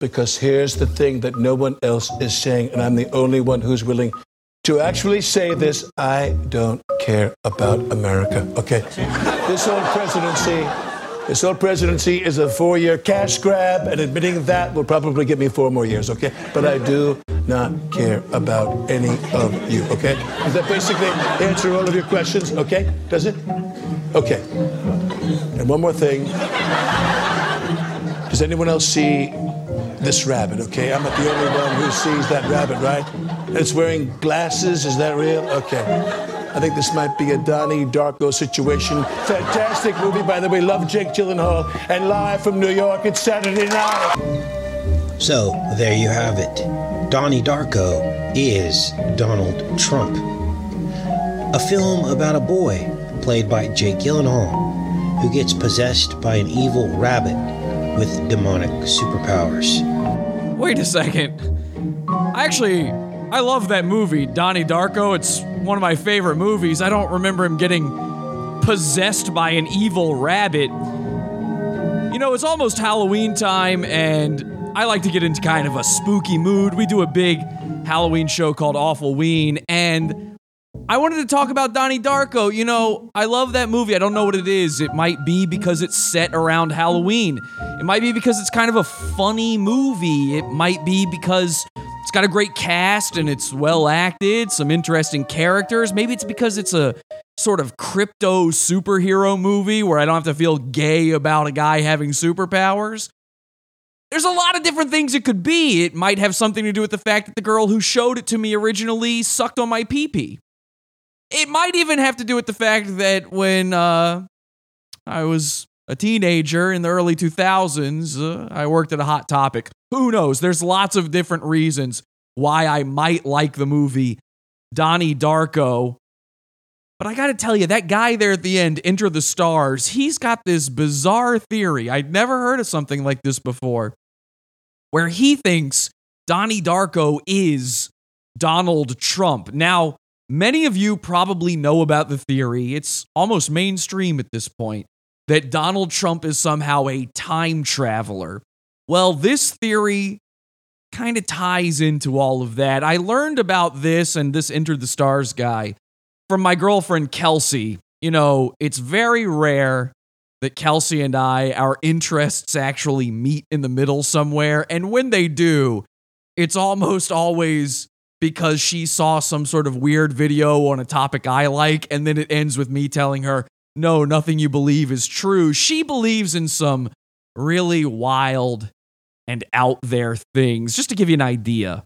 because here's the thing that no one else is saying, and I'm the only one who's willing to actually say this I don't care about America. Okay? This whole presidency. This whole presidency is a four year cash grab, and admitting that will probably give me four more years, okay? But I do not care about any of you, okay? Does that basically answer all of your questions, okay? Does it? Okay. And one more thing. Does anyone else see this rabbit, okay? I'm not the only one who sees that rabbit, right? It's wearing glasses, is that real? Okay. I think this might be a Donnie Darko situation. Fantastic movie, by the way. Love Jake Gyllenhaal. And live from New York, it's Saturday night. So, there you have it. Donnie Darko is Donald Trump. A film about a boy, played by Jake Gyllenhaal, who gets possessed by an evil rabbit with demonic superpowers. Wait a second. I Actually, I love that movie, Donnie Darko. It's one of my favorite movies. I don't remember him getting possessed by an evil rabbit. You know, it's almost Halloween time, and I like to get into kind of a spooky mood. We do a big Halloween show called Awful Ween, and I wanted to talk about Donnie Darko. You know, I love that movie. I don't know what it is. It might be because it's set around Halloween. It might be because it's kind of a funny movie. It might be because it's got a great cast and it's well acted, some interesting characters. Maybe it's because it's a sort of crypto superhero movie where I don't have to feel gay about a guy having superpowers. There's a lot of different things it could be. It might have something to do with the fact that the girl who showed it to me originally sucked on my pee pee. It might even have to do with the fact that when uh, I was a teenager in the early 2000s, uh, I worked at a Hot Topic. Who knows? There's lots of different reasons why I might like the movie Donnie Darko. But I got to tell you, that guy there at the end, Enter the Stars, he's got this bizarre theory. I'd never heard of something like this before, where he thinks Donnie Darko is Donald Trump. Now, many of you probably know about the theory. It's almost mainstream at this point that Donald Trump is somehow a time traveler. Well, this theory kind of ties into all of that. I learned about this and this Enter the Stars guy from my girlfriend Kelsey. You know, it's very rare that Kelsey and I, our interests actually meet in the middle somewhere. And when they do, it's almost always because she saw some sort of weird video on a topic I like. And then it ends with me telling her, no, nothing you believe is true. She believes in some really wild and out there things. Just to give you an idea,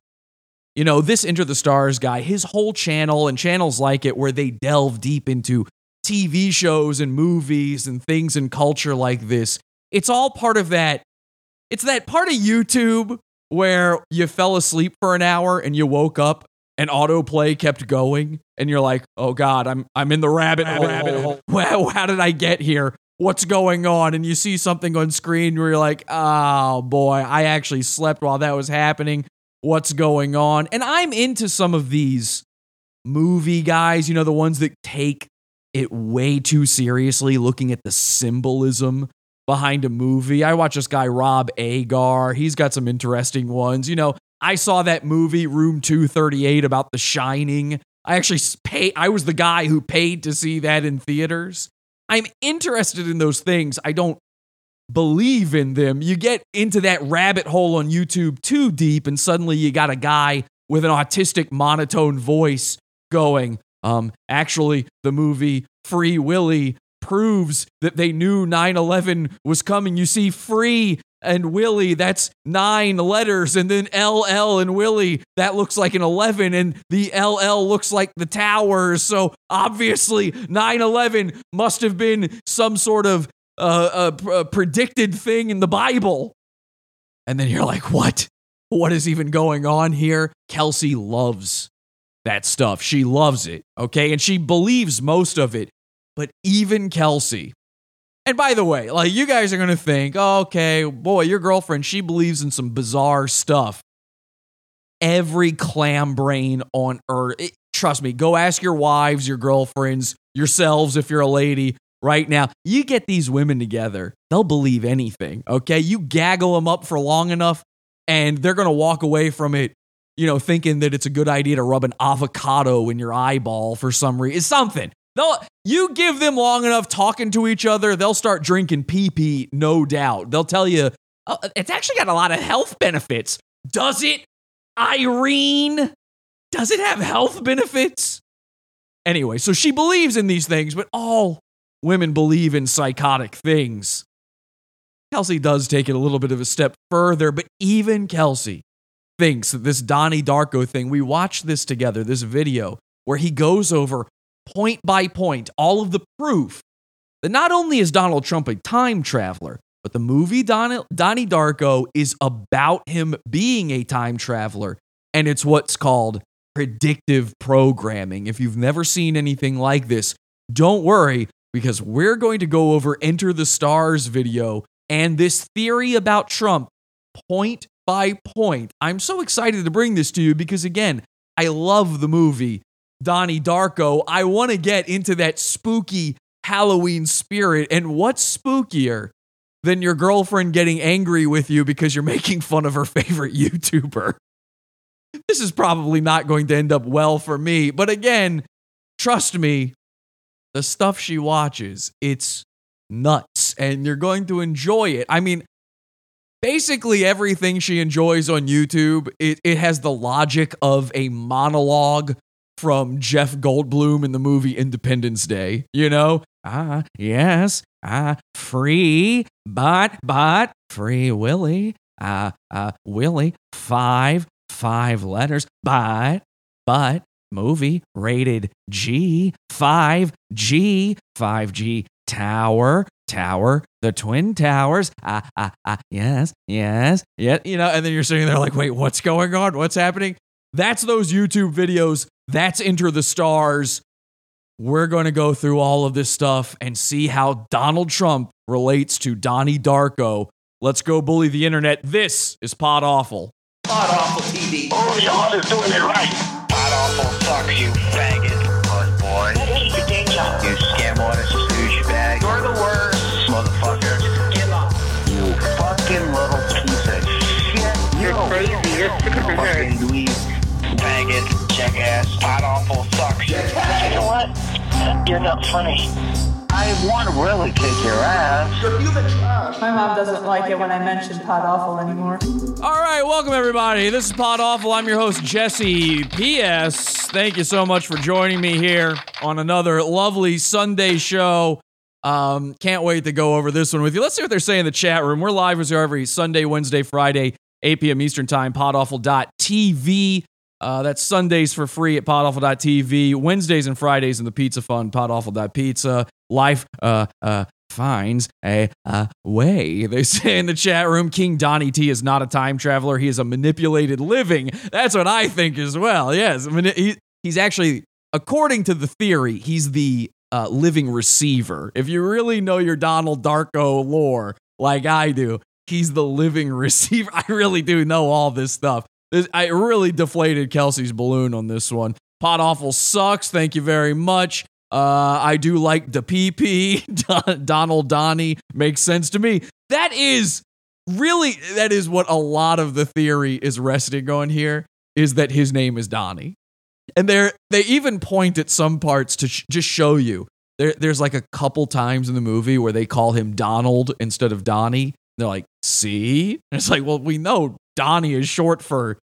you know, this Enter the Stars guy, his whole channel and channels like it where they delve deep into TV shows and movies and things in culture like this. It's all part of that. It's that part of YouTube where you fell asleep for an hour and you woke up and autoplay kept going and you're like, "Oh god, I'm I'm in the rabbit, hole. Rabbit hole. Wow, how did I get here? What's going on?" And you see something on screen where you're like, "Oh boy, I actually slept while that was happening. What's going on?" And I'm into some of these movie guys, you know, the ones that take it way too seriously, looking at the symbolism behind a movie. I watch this guy Rob Ager. He's got some interesting ones. You know, I saw that movie Room 238 about The Shining. I actually pay I was the guy who paid to see that in theaters. I'm interested in those things. I don't believe in them. You get into that rabbit hole on YouTube too deep and suddenly you got a guy with an autistic monotone voice going, um actually the movie Free Willy proves that they knew 9 11 was coming. You see, free and Willie, that's nine letters, and then LL and Willie, that looks like an 11, and the LL looks like the towers. So obviously, 9 11 must have been some sort of uh, a, a predicted thing in the Bible. And then you're like, what? What is even going on here? Kelsey loves that stuff. She loves it, okay? And she believes most of it. But even Kelsey, and by the way, like you guys are going to think, oh, okay, boy, your girlfriend, she believes in some bizarre stuff. Every clam brain on earth, it, trust me, go ask your wives, your girlfriends, yourselves if you're a lady right now. You get these women together, they'll believe anything, okay? You gaggle them up for long enough, and they're going to walk away from it, you know, thinking that it's a good idea to rub an avocado in your eyeball for some reason. Something. They'll, you give them long enough talking to each other, they'll start drinking pee pee, no doubt. They'll tell you, oh, it's actually got a lot of health benefits. Does it, Irene? Does it have health benefits? Anyway, so she believes in these things, but all women believe in psychotic things. Kelsey does take it a little bit of a step further, but even Kelsey thinks that this Donnie Darko thing, we watched this together, this video, where he goes over point by point all of the proof that not only is Donald Trump a time traveler, but the movie Don- Donnie Darko is about him being a time traveler, and it's what's called predictive programming. If you've never seen anything like this, don't worry because we're going to go over Enter the Stars video and this theory about Trump point by point. I'm so excited to bring this to you because, again, I love the movie Donnie Darko. I want to get into that spooky Halloween spirit. And what's spookier than your girlfriend getting angry with you because you're making fun of her favorite YouTuber? This is probably not going to end up well for me. But again, trust me, the stuff she watches, it's nuts and you're going to enjoy it. I mean, basically everything she enjoys on YouTube, it, it has the logic of a monologue from Jeff Goldblum in the movie Independence Day, you know? Ah, yes, ah, free, but, but, free Willie, ah, uh, Willy, five, five letters, but, but, movie rated G, 5G, 5G tower, tower, the twin towers. Ah, ah, ah, yes, yes, yeah. You know, and then you're sitting there like, wait, what's going on? What's happening? That's those YouTube videos. That's Enter the Stars. We're going to go through all of this stuff and see how Donald Trump relates to Donnie Darko. Let's go bully the internet. This is Pod Awful. Pod Awful TV. Oh, y'all is doing it right. Pod Awful sucks, you faggot. Puss boy. Keep your day job. You scam artist, douchebag. You're the worst. Motherfucker. Get lost. You fucking little piece of shit. You're crazy. You're sick of your. Fucking dweeb. Faggot. Jackass. Pod Awful sucks. You know what? You're not funny. I want to really kick your ass. You're human trash. My mom doesn't like it when I mention Pod Awful anymore. All right, welcome everybody. This is Pod Awful. I'm your host, Jesse. P.S. Thank you so much for joining me here on another lovely Sunday show. Um, can't wait to go over this one with you. Let's see what they're saying in the chat room. We're live as every Sunday, Wednesday, Friday, 8 p.m. Eastern Time, podawful.tv. Uh, that's Sundays for free at podawful.tv. Wednesdays and Fridays in the Pizza Fund, podawful.pizza. Life uh, uh, finds a uh, way. They say in the chat room, King Donnie T is not a time traveler. He is a manipulated living. That's what I think as well. Yes, he, he's actually, according to the theory, he's the uh, living receiver. If you really know your Donald Darko lore, like I do, he's the living receiver. I really do know all this stuff. This- I really deflated Kelsey's balloon on this one. Pod Awful sucks. Thank you very much. Uh, I do like the PP. Don- Donald Donnie makes sense to me. That is really that is what a lot of the theory is resting on here is that his name is Donnie. And they they even point at some parts to sh- just show you. There, there's like a couple times in the movie where they call him Donald instead of Donnie. They're like, see? And it's like, well, we know Donnie is short for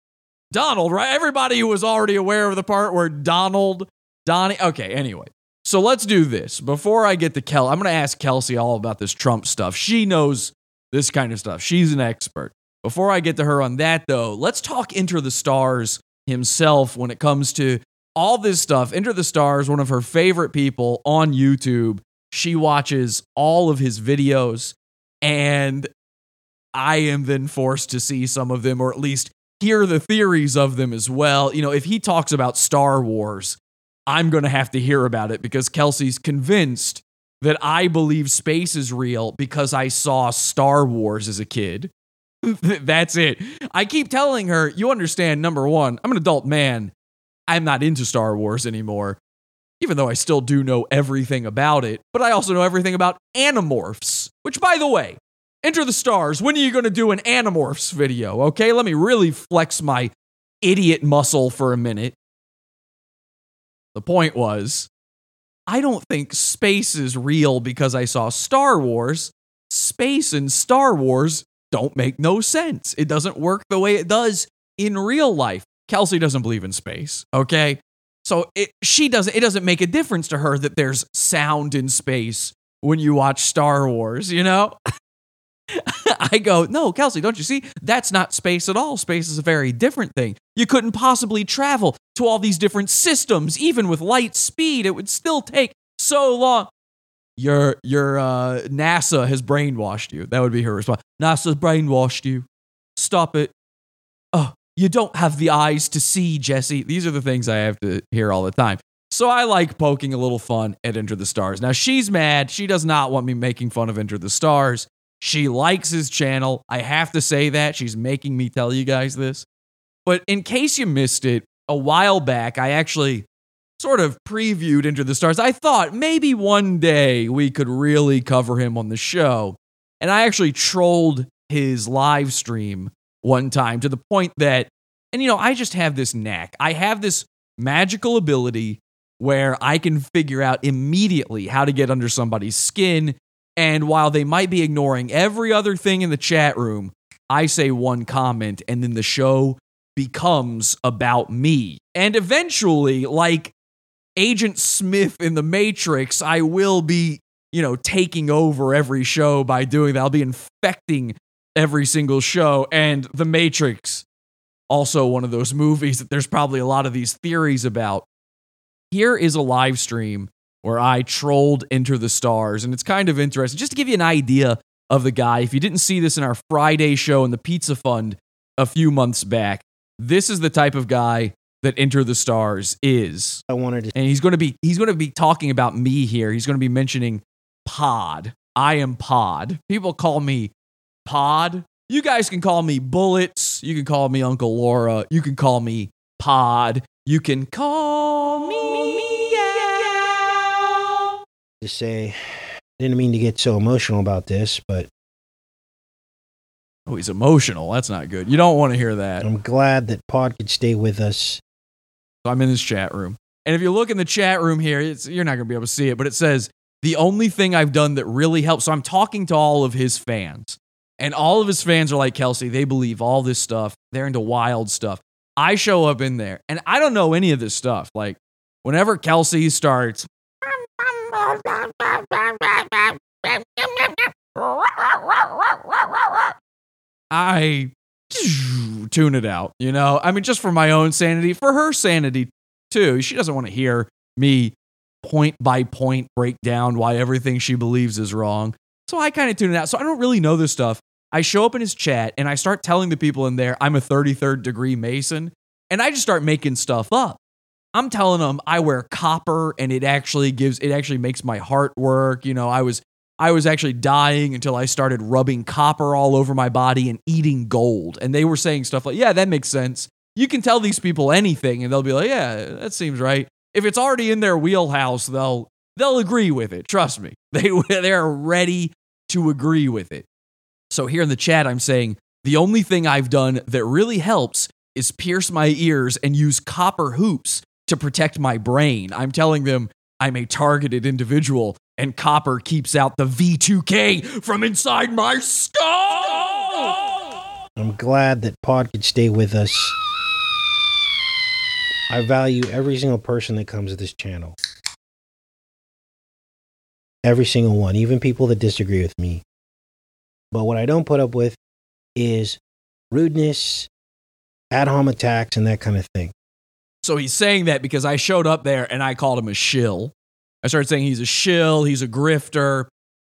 Donald, right? Everybody was already aware of the part where Donald, Donnie. Okay, anyway. So let's do this. Before I get to Kel, I'm going to ask Kelsey all about this Trump stuff. She knows this kind of stuff. She's an expert. Before I get to her on that, though, let's talk Enter the Stars himself when it comes to all this stuff. Enter the Stars, one of her favorite people on YouTube. She watches all of his videos, and I am then forced to see some of them, or at least hear the theories of them as well. You know, if he talks about Star Wars, I'm going to have to hear about it because Kelsey's convinced that I believe space is real because I saw Star Wars as a kid. That's it. I keep telling her, you understand, number one, I'm an adult man. I'm not into Star Wars anymore, even though I still do know everything about it, but I also know everything about Animorphs, which, by the way, Enter the Stars, when are you going to do an Animorphs video? Okay, let me really flex my idiot muscle for a minute. The point was, I don't think space is real because I saw Star Wars. Space and Star Wars don't make no sense. It doesn't work the way it does in real life. Kelsey doesn't believe in space, okay? So it, she doesn't it doesn't make a difference to her that there's sound in space when you watch Star Wars, you know? I go, no, Kelsey, don't you see? That's not space at all. Space is a very different thing. You couldn't possibly travel to all these different systems, even with light speed. It would still take so long. Your your uh, NASA has brainwashed you. That would be her response. NASA's brainwashed you. Stop it. Oh, you don't have the eyes to see, Jesse. These are the things I have to hear all the time. So I like poking a little fun at Enter the Stars. Now she's mad. She does not want me making fun of Enter the Stars. She likes his channel. I have to say that. She's making me tell you guys this. But in case you missed it, a while back, I actually sort of previewed Enter the Stars. I thought maybe one day we could really cover him on the show. And I actually trolled his live stream one time to the point that, and you know, I just have this knack. I have this magical ability where I can figure out immediately how to get under somebody's skin. And while they might be ignoring every other thing in the chat room, I say one comment and then the show becomes about me. And eventually, like Agent Smith in The Matrix, I will be, you know, taking over every show by doing that. I'll be infecting every single show. And The Matrix, also one of those movies that there's probably a lot of these theories about. Here is a live stream where I trolled Enter the Stars, and it's kind of interesting. Just to give you an idea of the guy, if you didn't see this in our Friday show in the Pizza Fund a few months back, this is the type of guy that Enter the Stars is. I wanted to And he's going to be he's going to be talking about me here. He's going to be mentioning Pod. I am Pod. People call me Pod. You guys can call me Bullets. You can call me Uncle Laura. You can call me Pod. You can call me. To say, I didn't mean to get so emotional about this, but Oh, he's emotional. That's not good. You don't want to hear that. I'm glad that Pod could stay with us. So I'm in this chat room. And if you look in the chat room here, it's, you're not going to be able to see it, but it says, the only thing I've done that really helps. So I'm talking to all of his fans. And all of his fans are like, Kelsey, they believe all this stuff. They're into wild stuff. I show up in there and I don't know any of this stuff. Like, whenever Kelsey starts, I tune it out, you know? I mean, just for my own sanity, for her sanity too. She doesn't want to hear me point by point break down why everything she believes is wrong. So I kind of tune it out. So I don't really know this stuff. I show up in his chat and I start telling the people in there I'm a 33rd degree Mason and I just start making stuff up. I'm telling them I wear copper and it actually gives it actually makes my heart work. You know, I was I was actually dying until I started rubbing copper all over my body and eating gold. And they were saying stuff like, "Yeah, that makes sense." You can tell these people anything and they'll be like, "Yeah, that seems right." If it's already in their wheelhouse, they'll they'll agree with it. Trust me. They they're ready to agree with it. So here in the chat I'm saying the only thing I've done that really helps is pierce my ears and use copper hoops to protect my brain. I'm telling them I'm a targeted individual and copper keeps out the V2K from inside my skull. I'm glad that Pod could stay with us. I value every single person that comes to this channel. Every single one, even people that disagree with me. But what I don't put up with is rudeness, ad hom attacks, and that kind of thing. So he's saying that because I showed up there and I called him a shill. I started saying he's a shill, he's a grifter,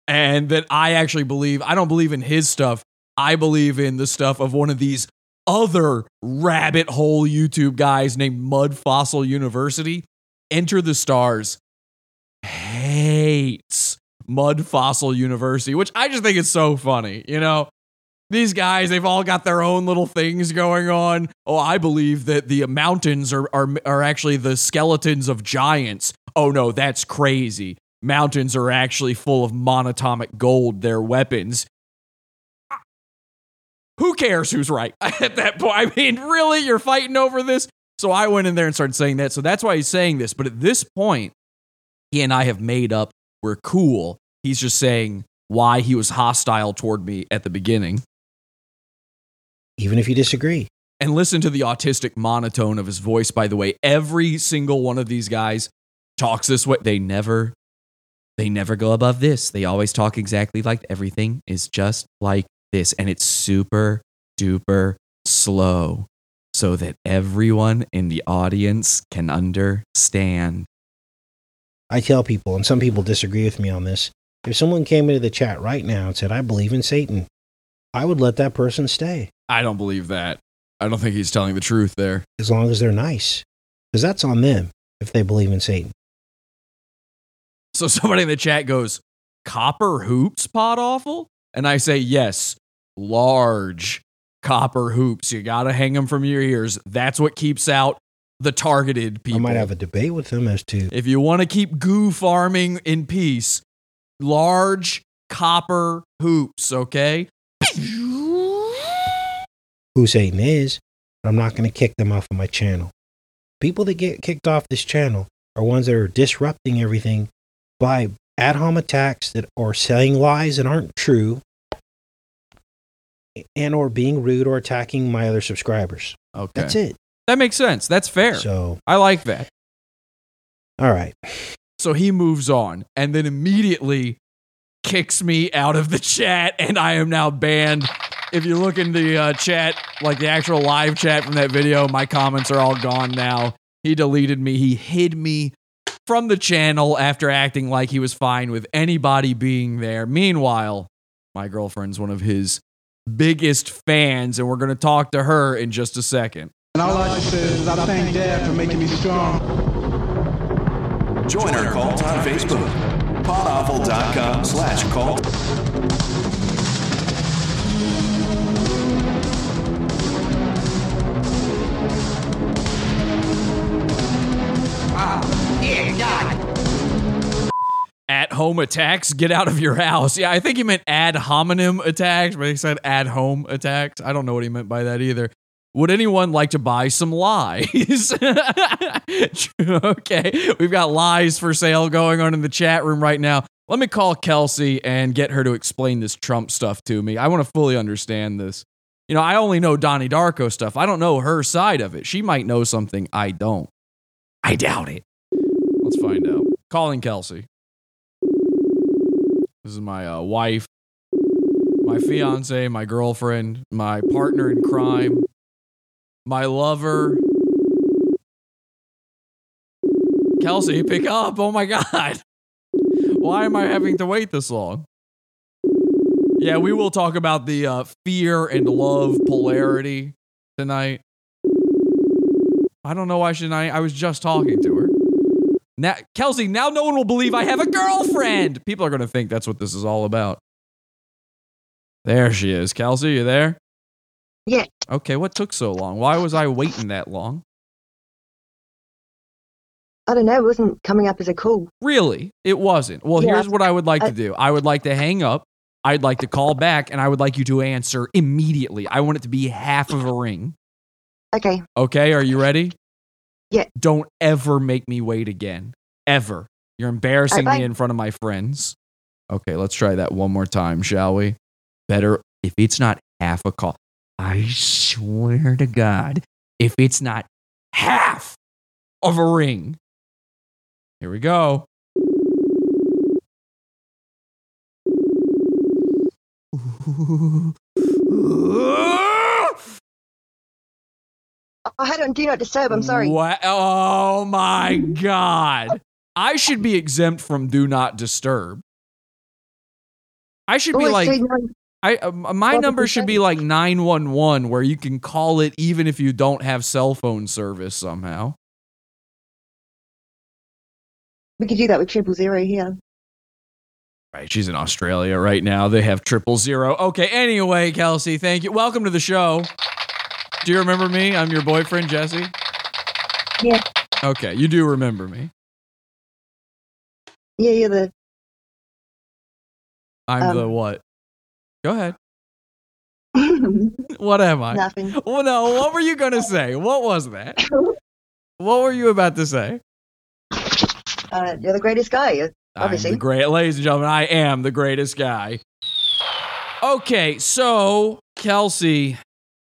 and that I actually believe, I don't believe in his stuff. I believe in the stuff of one of these other rabbit hole YouTube guys named Mud Fossil University. Enter the Stars hates Mud Fossil University, which I just think is so funny. You know, these guys, they've all got their own little things going on. Oh, I believe that the mountains are, are, are actually the skeletons of giants. Oh, no, that's crazy. Mountains are actually full of monatomic gold, they're weapons. who cares who's right at that point? I mean, really, you're fighting over this? So I went in there and started saying that. So that's why he's saying this. But at this point, he and I have made up. We're cool. He's just saying why he was hostile toward me at the beginning. Even if you disagree. And listen to the autistic monotone of his voice, by the way. Every single one of these guys talks this way. They never, they never go above this. They always talk exactly like everything is just like this. And it's super duper slow so that everyone in the audience can understand. I tell people, and some people disagree with me on this, if someone came into the chat right now and said, I believe in Satan, I would let that person stay I don't believe that. I don't think he's telling the truth there. as long as they're nice. Because that's on them if they believe in Satan. So somebody in the chat goes, Copper hoops Pod Awful? And I say, yes, large copper hoops. You got to hang them from your ears. That's what keeps out the targeted people. I might have a debate with them as to if you want to keep goo farming in peace, large copper hoops, okay? Who Satan is, but I'm not going to kick them off of my channel. People that get kicked off this channel are ones that are disrupting everything by ad hom attacks that are saying lies that aren't true and or being rude or attacking my other subscribers. Okay. That's it. That makes sense. That's fair. So, I like that. all right. So he moves on and then immediately kicks me out of the chat, and I am now banned. If you look in the uh, chat, like the actual live chat from that video, my comments are all gone now. He deleted me. He hid me from the channel after acting like he was fine with anybody being there. Meanwhile, my girlfriend's one of his biggest fans, and we're going to talk to her in just a second. And all I just say is I thank Dad for making me strong. Join our cult on Facebook. Podawful.com slash cult. At home attacks, get out of your house. Yeah, I think he meant ad hominem attacks, but he said at home attacks. I don't know what he meant by that either. Would anyone like to buy some lies? okay, we've got lies for sale going on in the chat room right now. Let me call Kelsey and get her to explain this Trump stuff to me. I want to fully understand this. You know, I only know Donnie Darko stuff. I don't know her side of it. She might know something I don't. I doubt it. Let's find out. Calling Kelsey. This is my uh, wife, my fiance, my girlfriend, my partner in crime, my lover. Kelsey, pick up. Oh my God. Why am I having to wait this long? Yeah, we will talk about the uh, fear and love polarity tonight. I don't know why should I. I was just talking to her. Now, Kelsey, now no one will believe I have a girlfriend. People are going to think that's what this is all about. There she is. Kelsey, you there? Yeah. Okay, what took so long? Why was I waiting that long? I don't know. It wasn't coming up as a call. Really? It wasn't. Well, Yeah. here's what I would like I- to do I would like to hang up. I'd like to call back and I would like you to answer immediately. I want it to be half of a ring. Okay. Okay, are you ready? Yeah. Don't ever make me wait again. Ever. You're embarrassing Alright, me in front of my friends. Okay, let's try that one more time, shall we? Better if it's not half a call. I swear to God, if it's not half of a ring. Here we go. I had on Do Not Disturb. I'm sorry. What? Oh my God. I should be exempt from do not disturb. I should be Oh, like, it's three nine- I uh, my number should be like 911 where you can call it even if you don't have cell phone service somehow. we could do that with triple zero here. Right, she's in Australia right now. They have triple zero. Okay, anyway, Kelsey, thank you. Welcome to the show. Do you remember me? I'm your boyfriend, Jesse. Yeah. Okay, you do remember me. Yeah, you're the. I'm Um, the what? Go ahead. What am I? Nothing. Well, no. What were you gonna say? What was that? What were you about to say? Uh, you're the greatest guy. I'm Obviously. the great, ladies and gentlemen. I am the greatest guy. Okay, so Kelsey,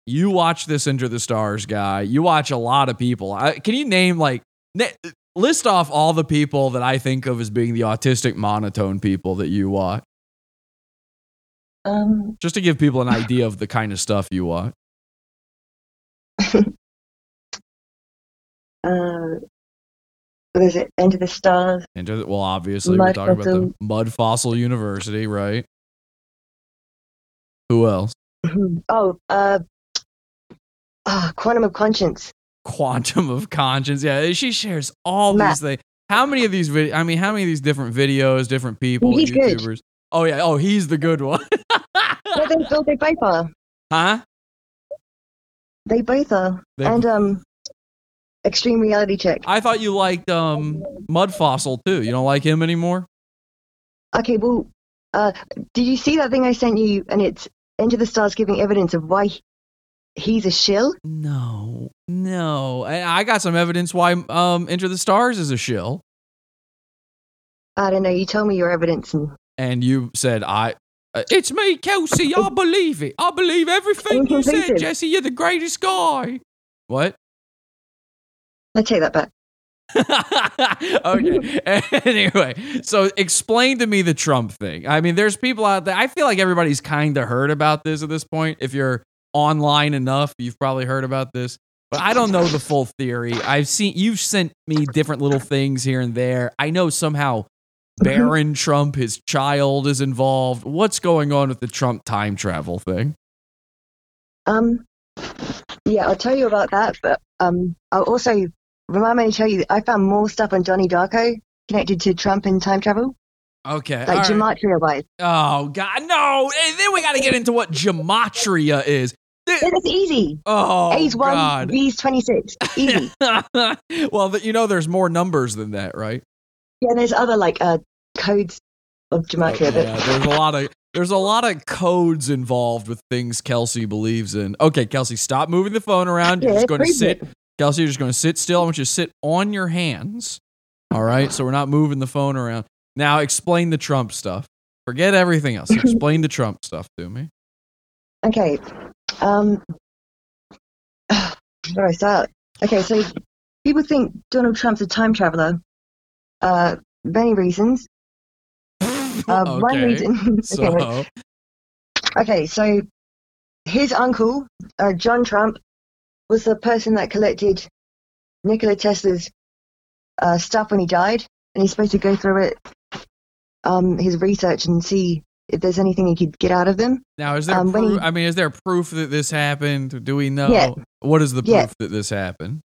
you watch this Enter the Stars guy. You watch a lot of people. I, can you name like na- list off all the people that I think of as being the autistic monotone people that you watch, Um, just to give people an idea of the kind of stuff you watch. uh, what is it? Enter the Stars. Enter the, well, obviously we're Mud talking about the Mud Fossil University, right? Who else? oh, uh, ah, Quantum of Conscience. quantum of conscience. Yeah, she shares all Matt. these things. How many of these vid- I mean, how many of these different videos, different people, He's good. YouTubers? Oh yeah, oh he's the good one. No, they, oh, they both are. huh? They both are. They- and um, Extreme Reality Check. I thought you liked um Mud Fossil too. You don't like him anymore? Okay, well, uh, did you see that thing I sent you? And it's Enter the Stars giving evidence of why he's a shill. No, no. I, I got some evidence why um Enter the Stars is a shill, I don't know. You told me your evidence, and and you said I. Uh, it's me, Kelsey. I believe it. I believe everything you said, Jesse. You're the greatest guy. What? I take that back. okay. anyway, so explain to me the Trump thing. I mean, there's people out there. I feel like everybody's kind of heard about this at this point. If you're online enough, you've probably heard about this. But I don't know the full theory. I've seen you've sent me different little things here and there. I know somehow Barron Trump, his child, is involved. What's going on with the Trump time travel thing? Um, yeah, I'll tell you about that. But um, I'll also remind me to tell you that I found more stuff on Johnny Darko connected to Trump and time travel, Okay. like all right. gematria wise. Oh God, no! And then we got to get into what gematria is. That's easy. Oh A's one, God. B's twenty six. Easy. well, th- you know, there's more numbers than that, right? yeah, there's other like uh codes of gematria, but Yeah, there's a lot of there's a lot of codes involved with things Kelsey believes in. Okay, Kelsey, stop moving the phone around. You're Yeah, just going to sit. it. Kelsey, you're just going to sit still. I want you to sit on your hands. All right, so we're not moving the phone around. Now, explain the Trump stuff. Forget everything else. Explain the Trump stuff to me. Okay. Um, where do I start? Okay, so people think Donald Trump's a time traveler. Uh, many reasons. Uh, One reason. okay. So, okay, so his uncle, uh, John Trump, was the person that collected Nikola Tesla's uh, stuff when he died, and he's supposed to go through it, um, his research, and see if there's anything he could get out of them. now, is there Um, proof? he- I mean, is there proof that this happened? Do we know? Yeah. What is the proof Yeah. that this happened?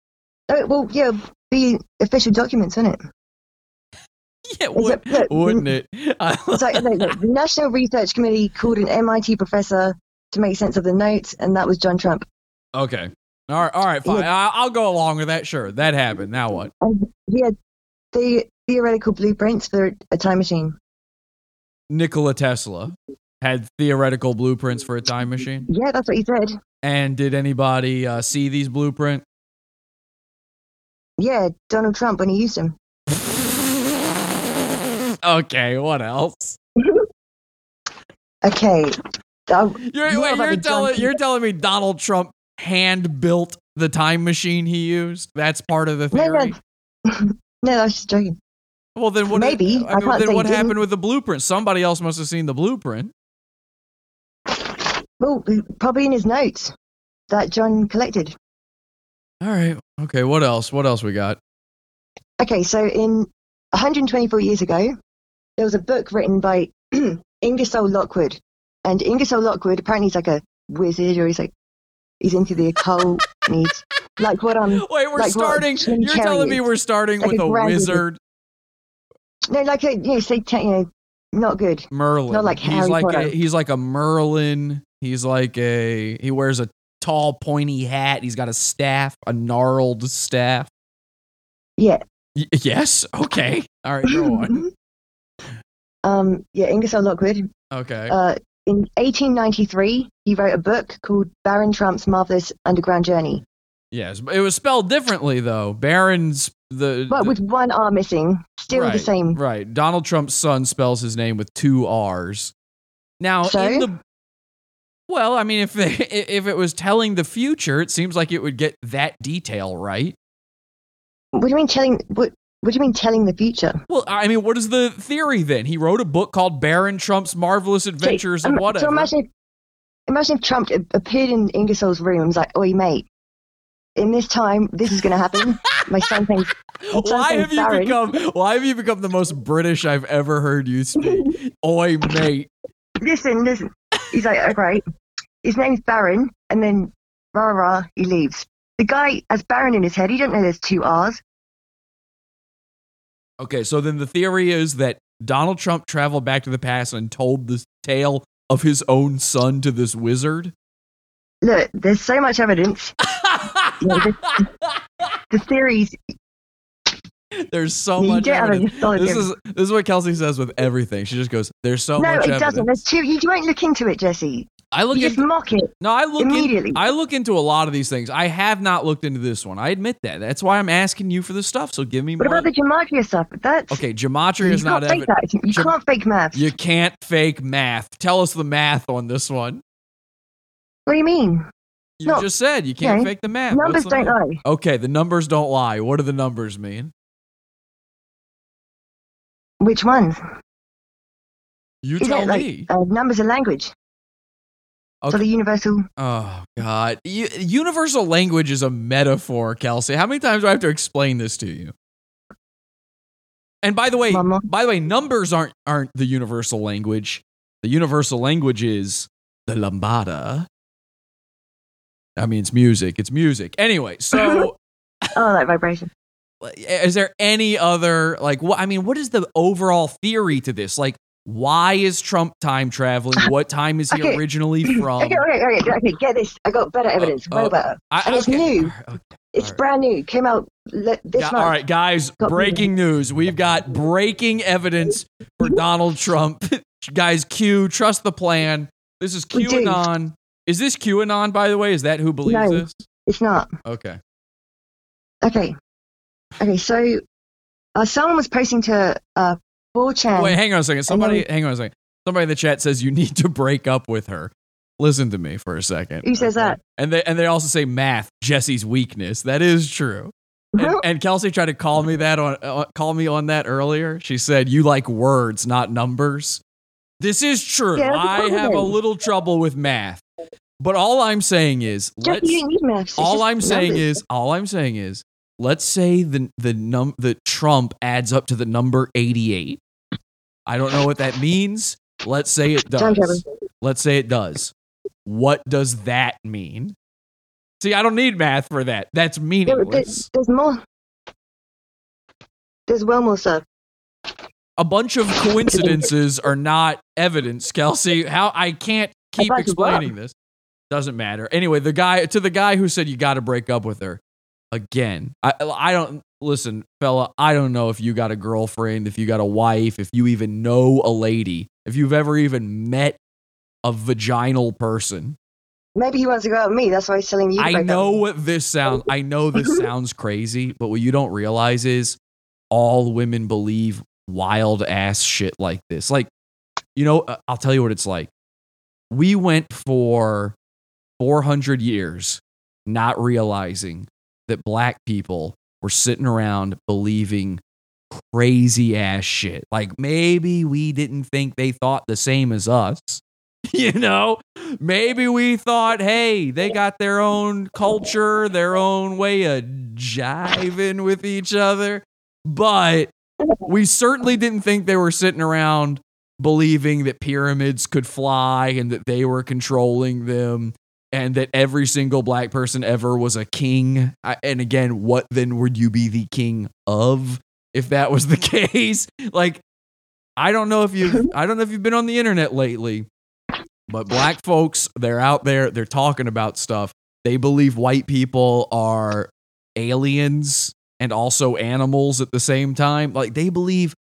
Oh, well, yeah, be official documents, wouldn't it? Yeah, would, look, wouldn't it? So, no, look, the National Research Committee called an MIT professor to make sense of the notes, and that was John Trump. okay. All right. All right. Fine. I- I'll go along with that. Sure. That happened. Now what? He had the theoretical blueprints for a time machine. Nikola Tesla had theoretical blueprints for a time machine. Yeah, that's what he said. And did anybody uh, see these blueprints? Yeah, Donald Trump when he used them. Okay. What else? Okay. Uh, You're, wait, you're telling you're telling me Donald Trump hand built the time machine he used? That's part of the no, theory. no, no, I was just joking. Well, then what? Maybe. I I mean, can't then what didn't. happened with the blueprint? Somebody else must have seen the blueprint. Well, probably in his notes that John collected. All right. Okay. What else? What else we got? Okay, so in 124 years ago, there was a book written by Ingersoll Lockwood, and Ingersoll Lockwood apparently he's like a wizard, or he's like he's into the occult. and he's like what um Wait, we're like starting. You're telling me we're starting Like with a a wizard, no like a you know say you know not good. Merlin. Not like he's Harry like Potter. a, he's like a Merlin. He's like a he wears a tall pointy hat. He's got a staff, a gnarled staff. Yeah. Y- yes. Okay. All right. Go on. um yeah Ingersoll Lockwood Okay. uh in 1893, he wrote a book called Baron Trump's Marvelous Underground Journey, Yes, it was spelled differently though. Barron's the, but the- with one R missing, still right, the same. Right. Donald Trump's son spells his name with two R's. Now, So? in the well, I mean, if if it was telling the future, it seems like it would get that detail right. What do you mean telling? What What do you mean telling the future? Well, I mean, what is the theory then? He wrote a book called Baron Trump's Marvelous Adventures so, and um, whatever. So imagine, if, imagine if Trump appeared in Ingersoll's room and was like, "Oi, mate, in this time, this is going to happen. My son thinks. my son's why name's have you Baron." become why have you become the most British I've ever heard you speak? Oi, mate. listen, listen. He's like, "Oh, right." His name's Baron, and then rah rah, he leaves. The guy has Baron in his head. He don't know there's two R's. Okay, so then the theory is that Donald Trump traveled back to the past and told the tale of his own son to this wizard. Look, there's so much evidence. You know, the theories. There's so You much evidence. This is this is what Kelsey says with everything. She just goes, "There's so no, much No, it evidence." doesn't. There's two. You won't look into it, Jesse. I look you just into mock it. no, I look in- immediately. I look into a lot of these things. I have not looked into this one. I admit that. That's why I'm asking you for the stuff. So give me What more. about the gematria stuff? That's okay, gematria is not fake evidence. that. You Gem- can't fake math. You can't fake math. Tell us the math on this one. What do you mean? You No. just said you can't Okay. fake the math. Numbers the don't math? lie. Okay, the numbers don't lie. What do the numbers mean? Which ones? You Is tell it like me. uh, numbers are language? Okay. So the universal. Oh God! U- universal language is a metaphor, Kelsey. How many times do I have to explain this to you? And by the way, Mama. by the way, numbers aren't aren't the universal language. The universal language is the lambada. I mean, it's music. It's music. Anyway, so Oh, that vibration. is there any other like what? I mean, what is the overall theory to this? Like, why is Trump time traveling? What time is he Okay. originally from? okay, okay, okay, okay. Get this. I got better oh, evidence. oh, way better. I- and it's new. It's Alright. brand new. Came out this Gu- month. all right, guys, Got breaking news. We've got breaking evidence for Donald Trump. guys, Q, trust the plan. This is. QAnon. Is this QAnon, by the way? Is that who believes No. this? It's not. Okay. Okay. Okay. So, uh, someone was posting to uh, 4chan. Wait, hang on a second. Somebody, then- hang on a second. Somebody in the chat says you need to break up with her. Listen to me for a second. Who says that? And they and they also say math, Jesse's weakness. That is true. And, and Kelsey tried to call me that on uh, call me on that earlier. She said you like words, not numbers. This is true. Yeah, I have a little trouble with math. But all I'm saying is let's you don't need. All I'm saying numbers. is all I'm saying is let's say the the num the Trump adds up to the number 88. I don't know what that means. Let's say it does. Let's say it does. What does that mean? See, I don't need math for that. That's meaningless. there's, there's more. There's well more stuff. A bunch of coincidences are not evidence, Kelsey. How I can't keep bunch of what? explaining this. Doesn't matter. Anyway, the guy to the guy who said you got to break up with her. Again, I I don't listen, fella. I don't know if you got a girlfriend, if you got a wife, if you even know a lady, if you've ever even met a vaginal person. Maybe he wants to go out with me. That's why he's telling you. I up know with what this sounds. I know this sounds crazy, but what you don't realize is all women believe wild ass shit like this. Like, you know, uh, I'll tell you what it's like. We went for 400 years not realizing that black people were sitting around believing crazy ass shit. Like maybe we didn't think they thought the same as us. You know, maybe we thought, hey, they got their own culture, their own way of jiving with each other. But we certainly didn't think they were sitting around believing that pyramids could fly and that they were controlling them and that every single black person ever was a king. I, and again, what then would you be the king of if that was the case? Like, I don't know if you've I don't know if you've been on the internet lately, but black folks, they're out there, they're talking about stuff. They believe white people are aliens and also animals at the same time. Like they believe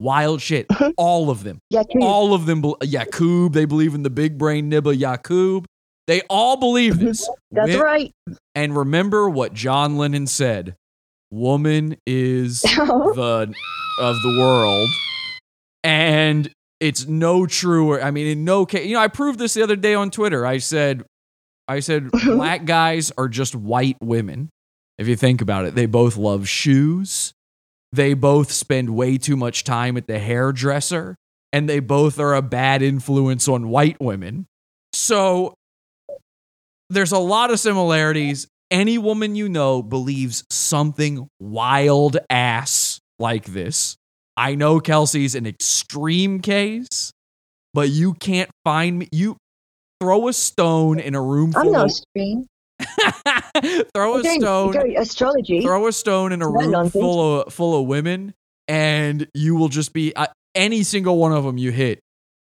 Wild shit. Uh-huh. All of them. Yeah, All of them. Be- Yakub. They believe in the big brain nibba Yakub. They all believe this. That's right. And remember what John Lennon said: "Woman is oh. the of the world," and it's no truer. I mean, in no case, you know, I proved this the other day on Twitter. I said, I said, black guys are just white women. If you think about it, they both love shoes. They both spend way too much time at the hairdresser, and they both are a bad influence on white women. So there's a lot of similarities. Any woman you know believes something wild ass like this. I know Kelsey's an extreme case, but you can't find me. You throw a stone in a room I'm full not of stream. throw a stone astrology. throw a stone in a room nonsense. full of full of women and you will just be uh, any single one of them you hit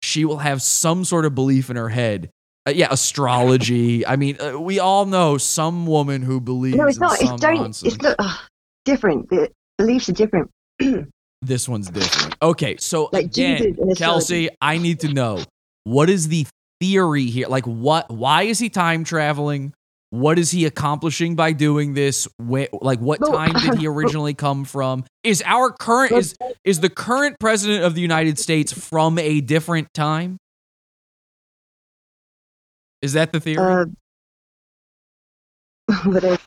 she will have some sort of belief in her head uh, yeah astrology i mean uh, we all know some woman who believes no, it's in not. It's don't. nonsense. It's not, ugh, different. The beliefs are different. this one's different okay so Like again kelsey i need to know what is the theory here like what why is he time traveling what is he accomplishing by doing this Where, like what Well, time did he originally come from is our current is is the current president of the united states from a different time is that the theory Uh, but there,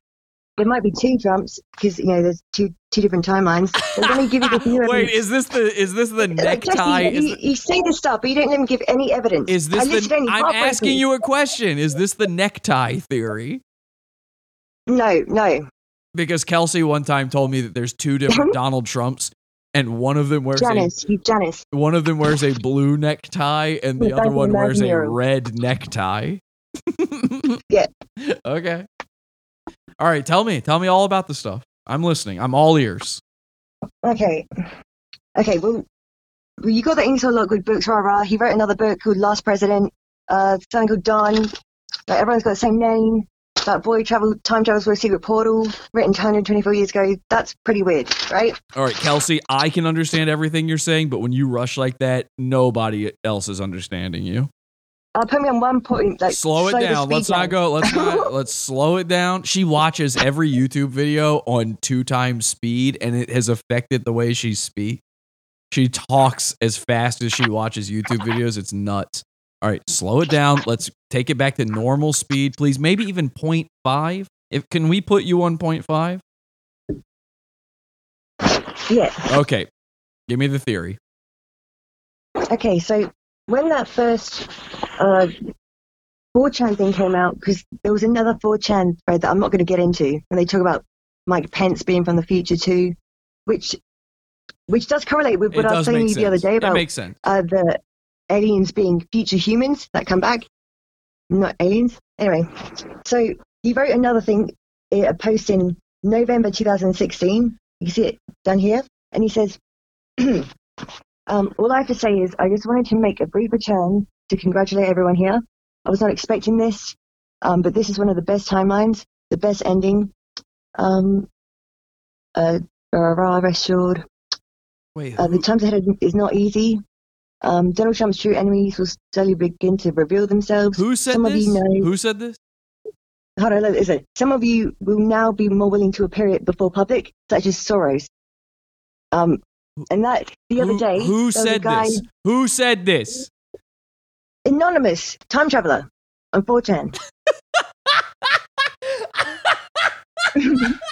there might be two Trumps because you know there's two two different timelines. Let me give you the new wait is this the is this the Like, necktie Jesse, is you, you say this stuff, but you don't even give any evidence. Is this listed the? I'm asking you a question. Is this the necktie theory? No, no. Because Kelsey one time told me that there's two different Donald Trumps, and one of them wears Janice, you Janice. a one of them wears a blue necktie, and the other one wears a red necktie. Yeah. Okay. All right. Tell me. Tell me all about the stuff. I'm listening. I'm all ears. Okay. Okay, well, well you got the Ingersoll Lockwood books, rah rah. He wrote another book called Last President, uh, something called Don. Like, everyone's got the same name. That boy travel time travels through a secret portal, written 124 years ago. That's pretty weird, right? All right, Kelsey. I can understand everything you're saying, but when you rush like that, nobody else is understanding you. Uh, put me on one point. Like, slow it down. Let's down. not go. Let's not. let's slow it down. She watches every YouTube video on two times speed, and it has affected the way she speaks. She talks as fast as she watches YouTube videos. It's nuts. All right, slow it down. Let's take it back to normal speed, please. Maybe even 0.5. If can we put you on 0.5? Yeah. Okay. Give me the theory. Okay, so when that first uh, 4chan thing came out, because there was another 4chan thread that I'm not going to get into, and they talk about Mike Pence being from the future too, which which does correlate with what I was telling you the other sense. day about makes sense. uh, the aliens being future humans that come back, not aliens. Anyway, so he wrote another thing, eh, a post in November 2016. You can see it down here, and he says, um, "All I have to say is, I just wanted to make a brief return to congratulate everyone here. I was not expecting this, um, but this is one of the best timelines, the best ending. Um, uh, rest assured. Wait, Uh, the times ahead is not easy. Um, Donald Trump's true enemies will slowly begin to reveal themselves. who said Some this? you know. Who said this? Hold on, is it? Some of you will now be more willing to appear before public, such as Soros. Um, and that the other Who- day, Who there was a said guy, this? Who said this? anonymous time traveler on 4chan.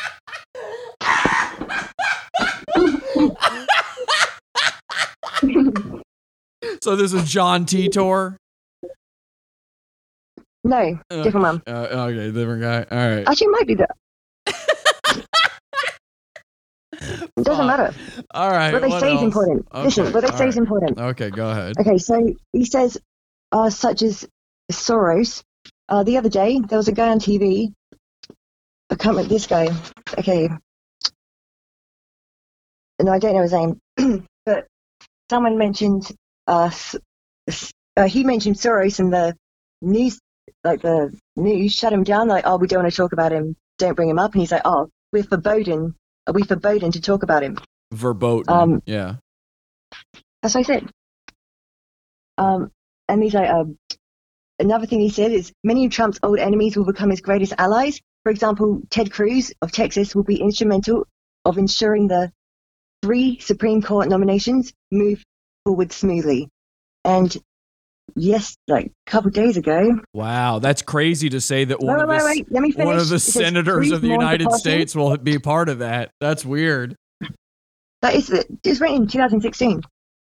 So this is John Titor. No, Uh, different one. Uh, okay, different guy. All right. Actually, it might be that. It doesn't Fuck. matter. All right. What they what say else? is important. Listen, Okay, what they say is important. Okay, go ahead. Okay, so he says, uh, such as Soros. Uh, the other day, there was a guy on TV. I can't remember this guy. Okay. No, I don't know his name. but someone mentioned, uh, uh, he mentioned Soros and the news, like the news shut him down. Like, oh, we don't want to talk about him. Don't bring him up. And he's like, oh, we're forbidden. Are we forbidden to talk about him? Verboten. Um, yeah. That's what I said. Um, and he's like, um, another thing he said is many of Trump's old enemies will become his greatest allies. For example, Ted Cruz of Texas will be instrumental of ensuring the three Supreme Court nominations move forward smoothly. And yes, like a couple days ago, Wow, that's crazy to say that one Wait, of wait, the wait, me one of the says, senators "Please of the United. States will be part of that. That's weird. that is it was written in 2016.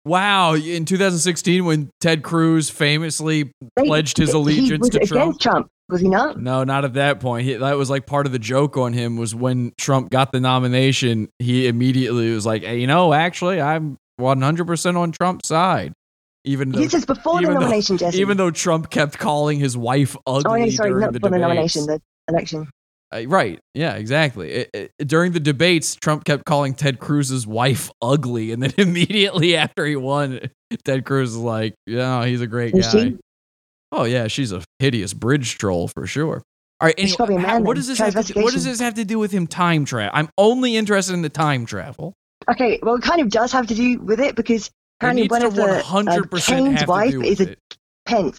Wow, in 2016 when Ted Cruz famously They- pledged his allegiance to against Trump. Trump, was he not? No, not at that point. He, that was like part of the joke on him was when Trump got the nomination, he immediately was like, "Hey, you know, actually, I'm 100% on Trump's side." Even though This is before the even though- nomination, Jesse. even though Trump kept calling his wife ugly oh, no, sorry, during not the for the debates. nomination, the election. Uh, right. Yeah, exactly. It- it- during the debates, Trump kept calling Ted Cruz's wife ugly. And then immediately after he won, Ted Cruz is like, yeah, he's a great Is guy. she? Oh, yeah, she's a hideous bridge troll for sure. All right. Anyway, how- what does this have to, what does this have to do with him time travel? I'm only interested in the time travel. Okay, well, it kind of does have to do with it because apparently one of the uh, 100% Kane's have wife is a it. Pence.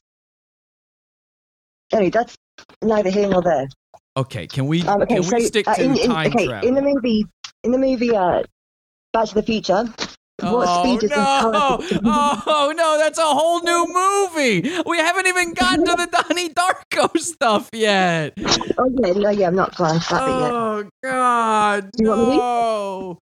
Anyway, that's neither here nor there. Okay, can we Um, okay, can so we stick uh, to in, in, time okay, travel? in the movie, in the movie, uh, Back to the Future, what oh, speed does no. Oh no, that's a whole new movie. We haven't even gotten to the Donnie Darko stuff yet. Oh yeah, no, yeah, I'm not going to that bit yet. Oh God, Do you want me to? no.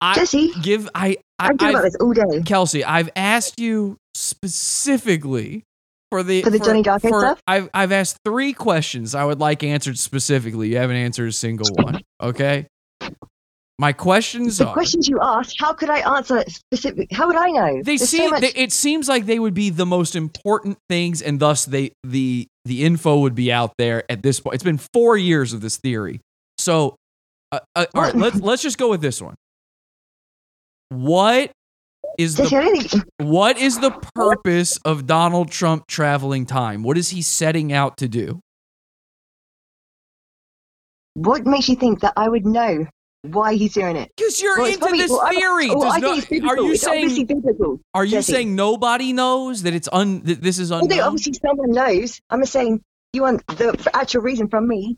I Jesse, give I I I do about this all day. Kelsey, I've asked you specifically for the For the Johnny Darko for- stuff? I've I've asked three questions I would like answered specifically. You haven't answered a single one. Okay. My questions The are questions you asked, how could I answer specific? How would I know? they There's so seem much- they, it seems like they would be the most important things and thus they the the info would be out there at this point it's been four years of this theory so uh, uh, all right let's let's just go with this one what is the what is the purpose of donald trump traveling time what is he setting out to do what makes you think that I would know why he's doing it? because you're Well, into probably- this well, theory well, Does I no- think it's biblical. are you It's saying biblical. are you Jesse. saying nobody knows that it's un that this is Well, unknown no, obviously someone knows. I'm just saying you want the actual reason from me.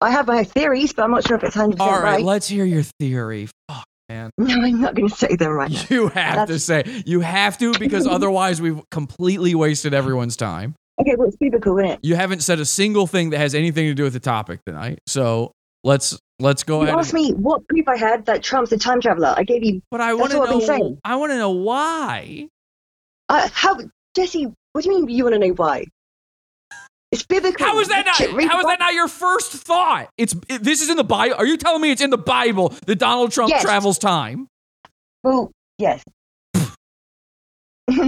I have my theories, but I'm not sure if it's 100% all right right. All right, let's hear your theory Fuck, man No, I'm not going to say them right now. You have to say you have to because otherwise we've completely wasted everyone's time. Okay, well, it's biblical, it? You haven't said a single thing that has anything to do with the topic tonight. So let's let's go You ahead. asked and- me what proof I had that Trump's a time traveler. I gave you. but I want to what I've been know. I want to know why. Uh, how, Jesse? What do you mean you want to know why? It's biblical. How is that not? Read How is that not your first thought? It's it, this is in the Bible. Are you telling me it's in the Bible that Donald Trump Yes. travels time? Well, yes.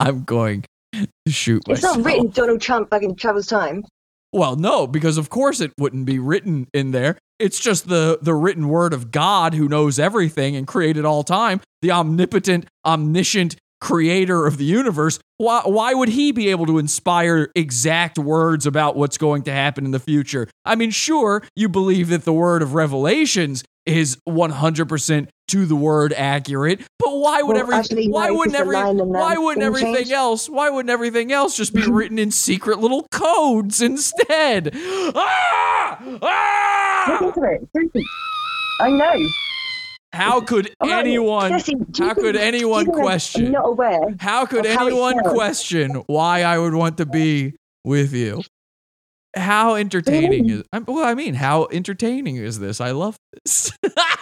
I'm going to shoot it's myself. not written Donald Trump back in travels time. Well, no, because of course it wouldn't be written in there. It's just the the written word of God who knows everything and created all time, the omnipotent, omniscient creator of the universe. Why why would he be able to inspire exact words about what's going to happen in the future? I mean, sure, you believe that the word of revelations is 100% to the word accurate, but why would Well, every actually, no, why it's wouldn't every why wouldn't everything changed. else why wouldn't everything else just be written in secret little codes instead? Ah! Look Ah! into it. Seriously. I know. How could anyone Jesse, how could anyone question not aware. how could of how anyone question why I would want to be with you? How entertaining is well, I mean, how entertaining is this? I love this.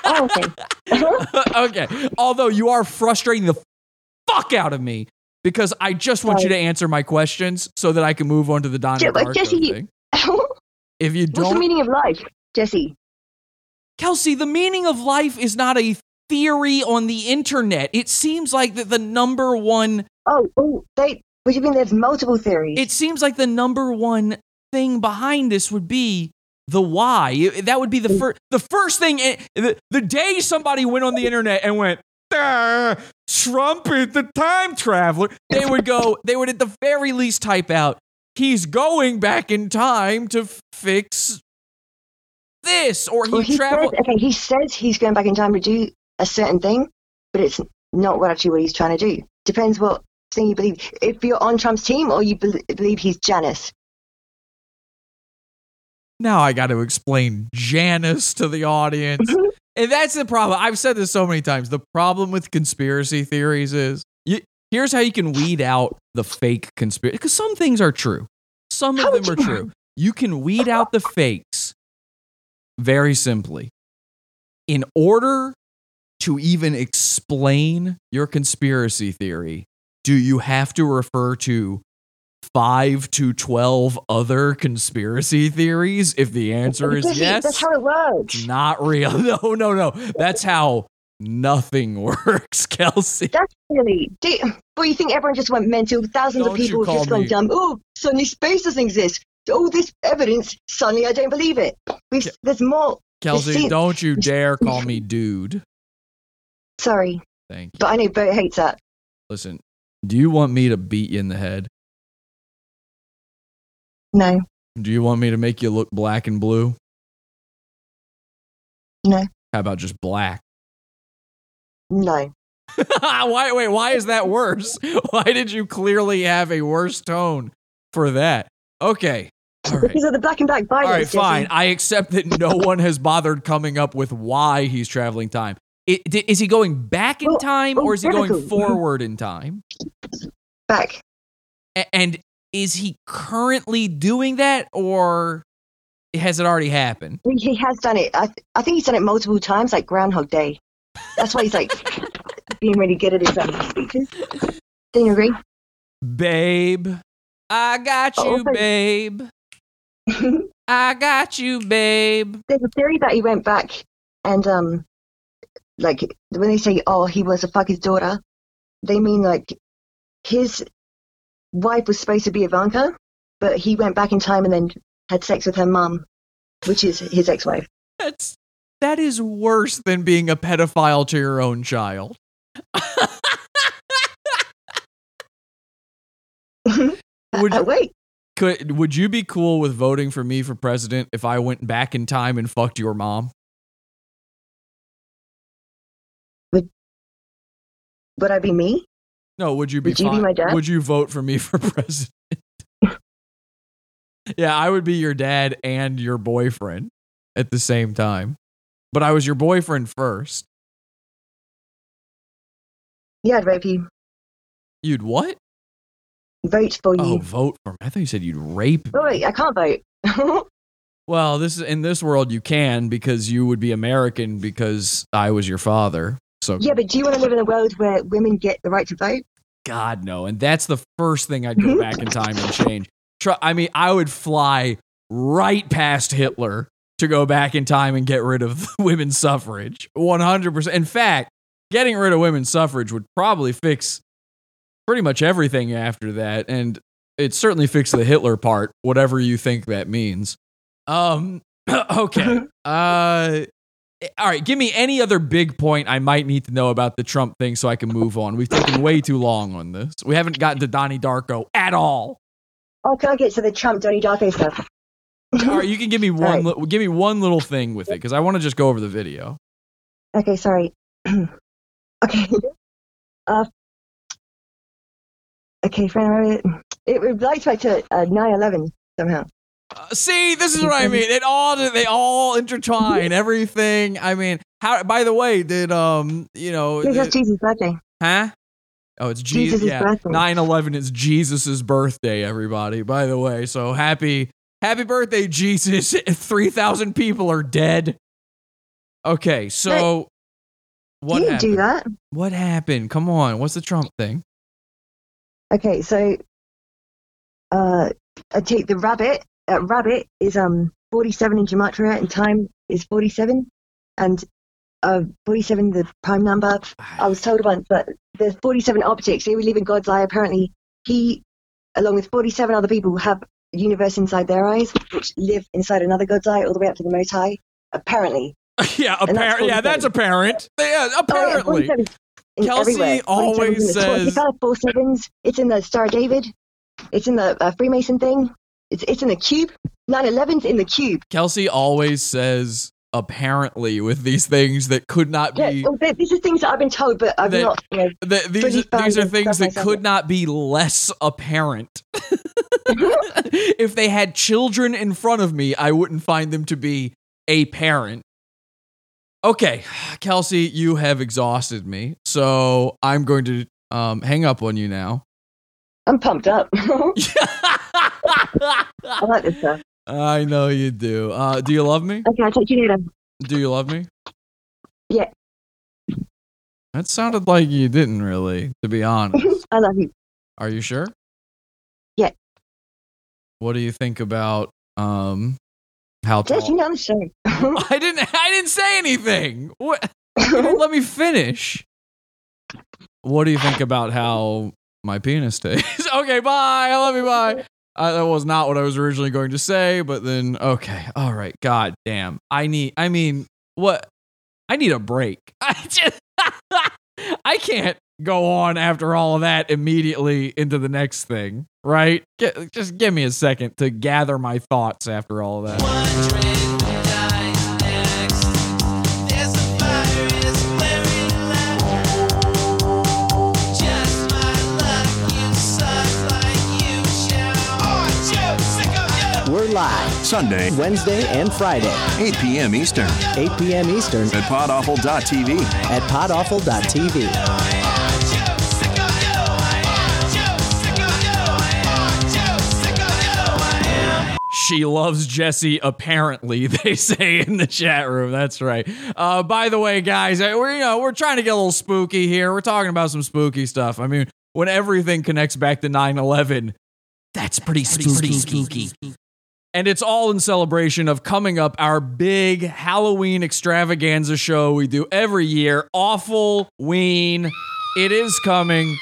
Oh, okay. okay. Although you are frustrating the fuck out of me because I just want you to answer my questions so that I can move on to the Donnie Yeah, but Darko Jesse, thing. If you don't, what's the meaning of life, Jesse? Kelsey, the meaning of life is not a theory on the internet. It seems like that the number one. Oh, oh, they. What do you mean? There's multiple theories. It seems like the number one thing behind this would be the why. That would be the first. The first thing. eh, The, the day somebody went on the internet and went. "Ah, Trump is the time traveler. They would go, they would at the very least type out, he's going back in time to fix this, or he, well, he traveled. says, okay, he says he's going back in time to do a certain thing, but it's not what actually what he's trying to do. Depends what thing you believe. If you're on Trump's team or you bel believe he's Janice. Now I got to explain Janice to the audience. Mm-hmm. and that's the problem. I've said this so many times. The problem with conspiracy theories is you, here's how you can weed out the fake conspiracy because some things are true. Some of How them are true. You can weed out the fakes very simply. In order to even explain your conspiracy theory, do you have to refer to five to 12 other conspiracy theories? If the answer is yes, That's how it works. not real. No, no, no. That's how nothing works, Kelsey. That's really. Do you, well, you think everyone just went mental? Thousands Don't of people have just gone me- dumb. Oh, suddenly space doesn't exist. All this evidence, suddenly I don't believe it. We've, there's more. Kelsey, see- don't you dare call me dude. Sorry, Thank you. but I know Bert hates that. Listen, do you want me to beat you in the head? No, Do you want me to make you look black and blue? no, How about just black? no. why wait, why is that worse? Why did you clearly have a worse tone for that? Okay. Right. Of the black and black violence. All right, fine. I accept that no one has bothered coming up with why he's traveling time. I- di- Is he going back in Well, time well, or is he going forward in time? Back. A- And is he currently doing that or has it already happened? He, has done it. I, th- I think he's done it multiple times, like Groundhog Day. That's why he's like being really good at his um, speeches. Do you agree? Babe, I got Oh, you, okay. babe. I got you, babe. There's a theory that he went back and um, like when they say, "Oh, he was a fuck his daughter," they mean like his wife was supposed to be Ivanka, but he went back in time and then had sex with her mum, which is his ex-wife. That's that is worse than being a pedophile to your own child. Would Uh, wait, could would you be cool with voting for me for president if I went back in time and fucked your mom? would I be me? No, would you be Would you be my dad? Would you vote for me for president? yeah, I would be your dad and your boyfriend at the same time. But I was your boyfriend first. Yeah, I'd rape you. You'd what? Vote for oh, you. Oh, vote for me. I thought you said you'd rape me. Oh, wait, I can't vote. Well, this is in this world you can because you would be American because I was your father. So yeah, but do you want to live in a world where women get the right to vote? God no, and that's the first thing I'd go back in time and change. I mean, I would fly right past Hitler to go back in time and get rid of women's suffrage. One hundred percent. In fact, getting rid of women's suffrage would probably fix pretty much everything after that, and it certainly fixed the Hitler part, whatever you think that means. Um. Okay. Uh. All right, give me any other big point I might need to know about the Trump thing so I can move on. We've taken way too long on this. We haven't gotten to Donnie Darko at all. Oh, can I get to the Trump Donnie Darko stuff? All right, you can give me one. All li- give me one little thing with it because I want to just go over the video. Okay, sorry. okay. Uh, okay, friend, it relates back to uh, 9/11 somehow. Uh, see, this is what I mean. It all they all intertwine. Everything. I mean, how? By the way, did um you know? That's Jesus' birthday. Huh? Oh, it's Jesus. Jesus' Yeah, birthday. 9/11 is Jesus's birthday. Everybody, by the way, so happy happy birthday, Jesus! Three thousand people are dead. Okay, so what you happened? do that. What happened? Come on, what's the Trump thing? Okay, so uh, I take the rabbit. Uh, rabbit is um 47 in gematria, and time is 47, and uh 47 the prime number. I was told once that there's 47 objects. They live in God's eye. Apparently, he, along with 47 other people, have a universe inside their eyes, which live inside another God's eye, all the way up to the Most High. Apparently, yeah, that's apparently. Yeah, that's apparent. Yeah, Oh, yeah, apparently. 47 in Kelsey everywhere. 47 always in the Torah. says- It's got four sevens. It's in the Star David. It's in the uh, Freemason thing. It's it's in the cube. 9/11's in the cube. Kelsey always says apparently with these things that could not Yeah, be well, these are things that I've been told, but I've That- not. You know, that these these are things that could not be less apparent. if they had children in front of me, I wouldn't find them to be a parent. Okay, Kelsey, you have exhausted me, so I'm going to um, hang up on you now. I'm pumped up. I like this stuff. I know you do. Uh, do you love me? Okay, I'll talk to you later. Do you love me? Yeah. That sounded like you didn't really, to be honest. I love you. Are you sure? Yeah. What do you think about um how tall? you know I'm. I didn't I didn't say anything. What let me finish. What do you think about how my penis tastes? okay, bye. I love you. Bye. Uh, that was not what I was originally going to say, but then okay, all right. God damn. I need. I mean, what? I need a break. I just. I can't go on after all of that immediately into the next thing, right? Get, just give me a second to gather my thoughts after all of that. We're live Sunday, Wednesday and Friday, 8 p.m. Eastern 8 p.m. Eastern at podawful.tv. at podawful.tv. She loves Jesse, apparently, they say in the chat room. That's right. Uh, by the way, guys, uh, we're, you know, we're trying to get a little spooky here. We're talking about some spooky stuff. I mean, when everything connects back to 9 11, that's pretty spooky. And it's all in celebration of coming up our big Halloween extravaganza show we do every year. Awful Ween. It is coming.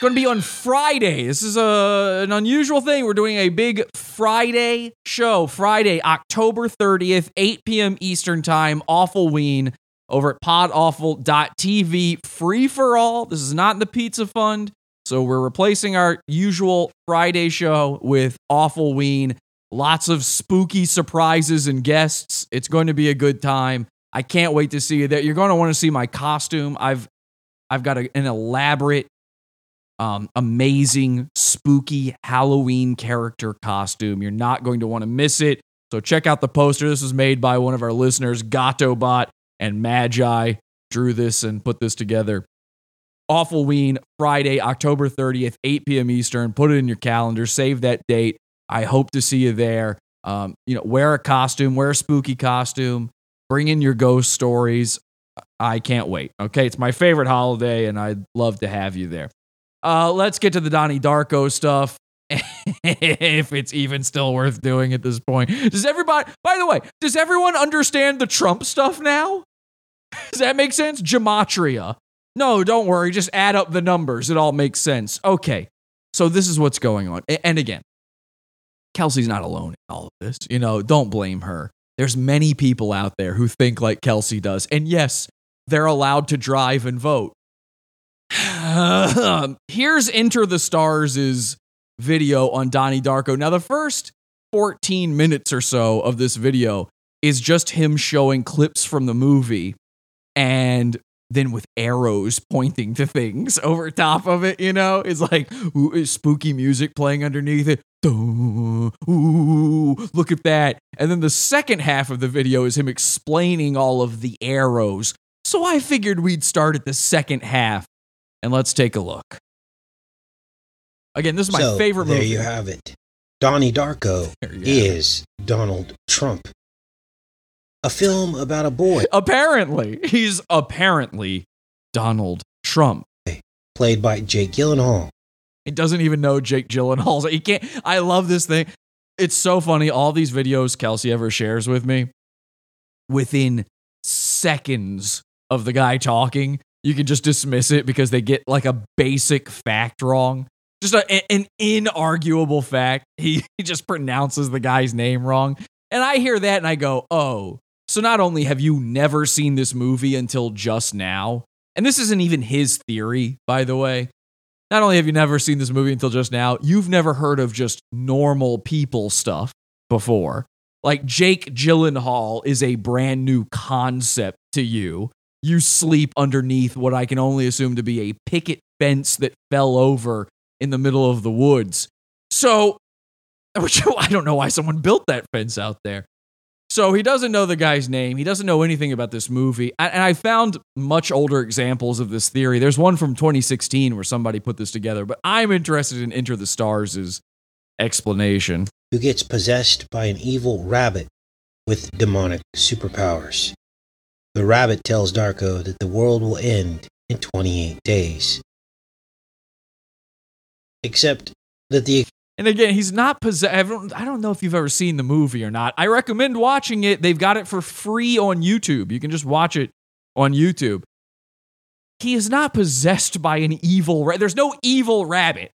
It's going to be on Friday. This is a, an unusual thing. We're doing a big Friday show. Friday, October 30th, 8 p.m. Eastern Time. Awful Ween over at podawful.tv. Free for all. This is not in the Pizza Fund. So we're replacing our usual Friday show with Awful Ween. Lots of spooky surprises and guests. It's going to be a good time. I can't wait to see you there. You're going to want to see my costume. I've I've got a, an elaborate um, amazing, spooky Halloween character costume. You're not going to want to miss it. So check out the poster. This was made by one of our listeners, Gatobot and Magi. Drew this and put this together. Awful Ween, Friday, October 30th, 8 p.m. Eastern. Put it in your calendar. Save that date. I hope to see you there. Um, you know, wear a costume, wear a spooky costume, bring in your ghost stories. I can't wait. Okay, it's my favorite holiday, and I'd love to have you there. Uh, let's get to the Donnie Darko stuff. if it's even still worth doing at this point. Does everybody, by the way, does everyone understand the Trump stuff now? Does that make sense? Gematria. No, don't worry. Just add up the numbers. It all makes sense. Okay. So this is what's going on. And again, Kelsey's not alone in all of this. You know, don't blame her. There's many people out there who think like Kelsey does. And yes, they're allowed to drive and vote. Uh, here's Enter the Stars' video on Donnie Darko. Now, the first 14 minutes or so of this video is just him showing clips from the movie and then with arrows pointing to things over top of it, you know? It's like ooh, spooky music playing underneath it. Ooh, look at that. And then the second half of the video is him explaining all of the arrows. So I figured we'd start at the second half and let's take a look. Again, this is my so, favorite there movie. you have it. Donnie Darko There is Donald Trump. A film about a boy Apparently, he's apparently Donald Trump. played by Jake Gyllenhaal. He doesn't even know Jake Gyllenhaal's. He can't. I love this thing. It's so funny. All these videos Kelsey ever shares with me, within seconds of the guy talking, you can just dismiss it because they get like a basic fact wrong. Just a, an inarguable fact. He, he just pronounces the guy's name wrong. And I hear that and I go, oh, so not only have you never seen this movie until just now, and this isn't even his theory, by the way. Not only have you never seen this movie until just now, you've never heard of just normal people stuff before. like Jake Gyllenhaal is a brand new concept to you. You sleep underneath what I can only assume to be a picket fence that fell over in the middle of the woods. So, which I don't know why someone built that fence out there. So he doesn't know the guy's name. He doesn't know anything about this movie. And I found much older examples of this theory. There's one from 2016 where somebody put this together, but I'm interested in Enter the Stars' explanation. who gets possessed by an evil rabbit with demonic superpowers. The rabbit tells Darko that the world will end in 28 days. Except that the And again, he's not possessed. I don't, know if you've ever seen the movie or not. I recommend watching it. They've got it for free on YouTube. You can just watch it on YouTube. He is not possessed by an evil. Ra- There's no evil rabbit.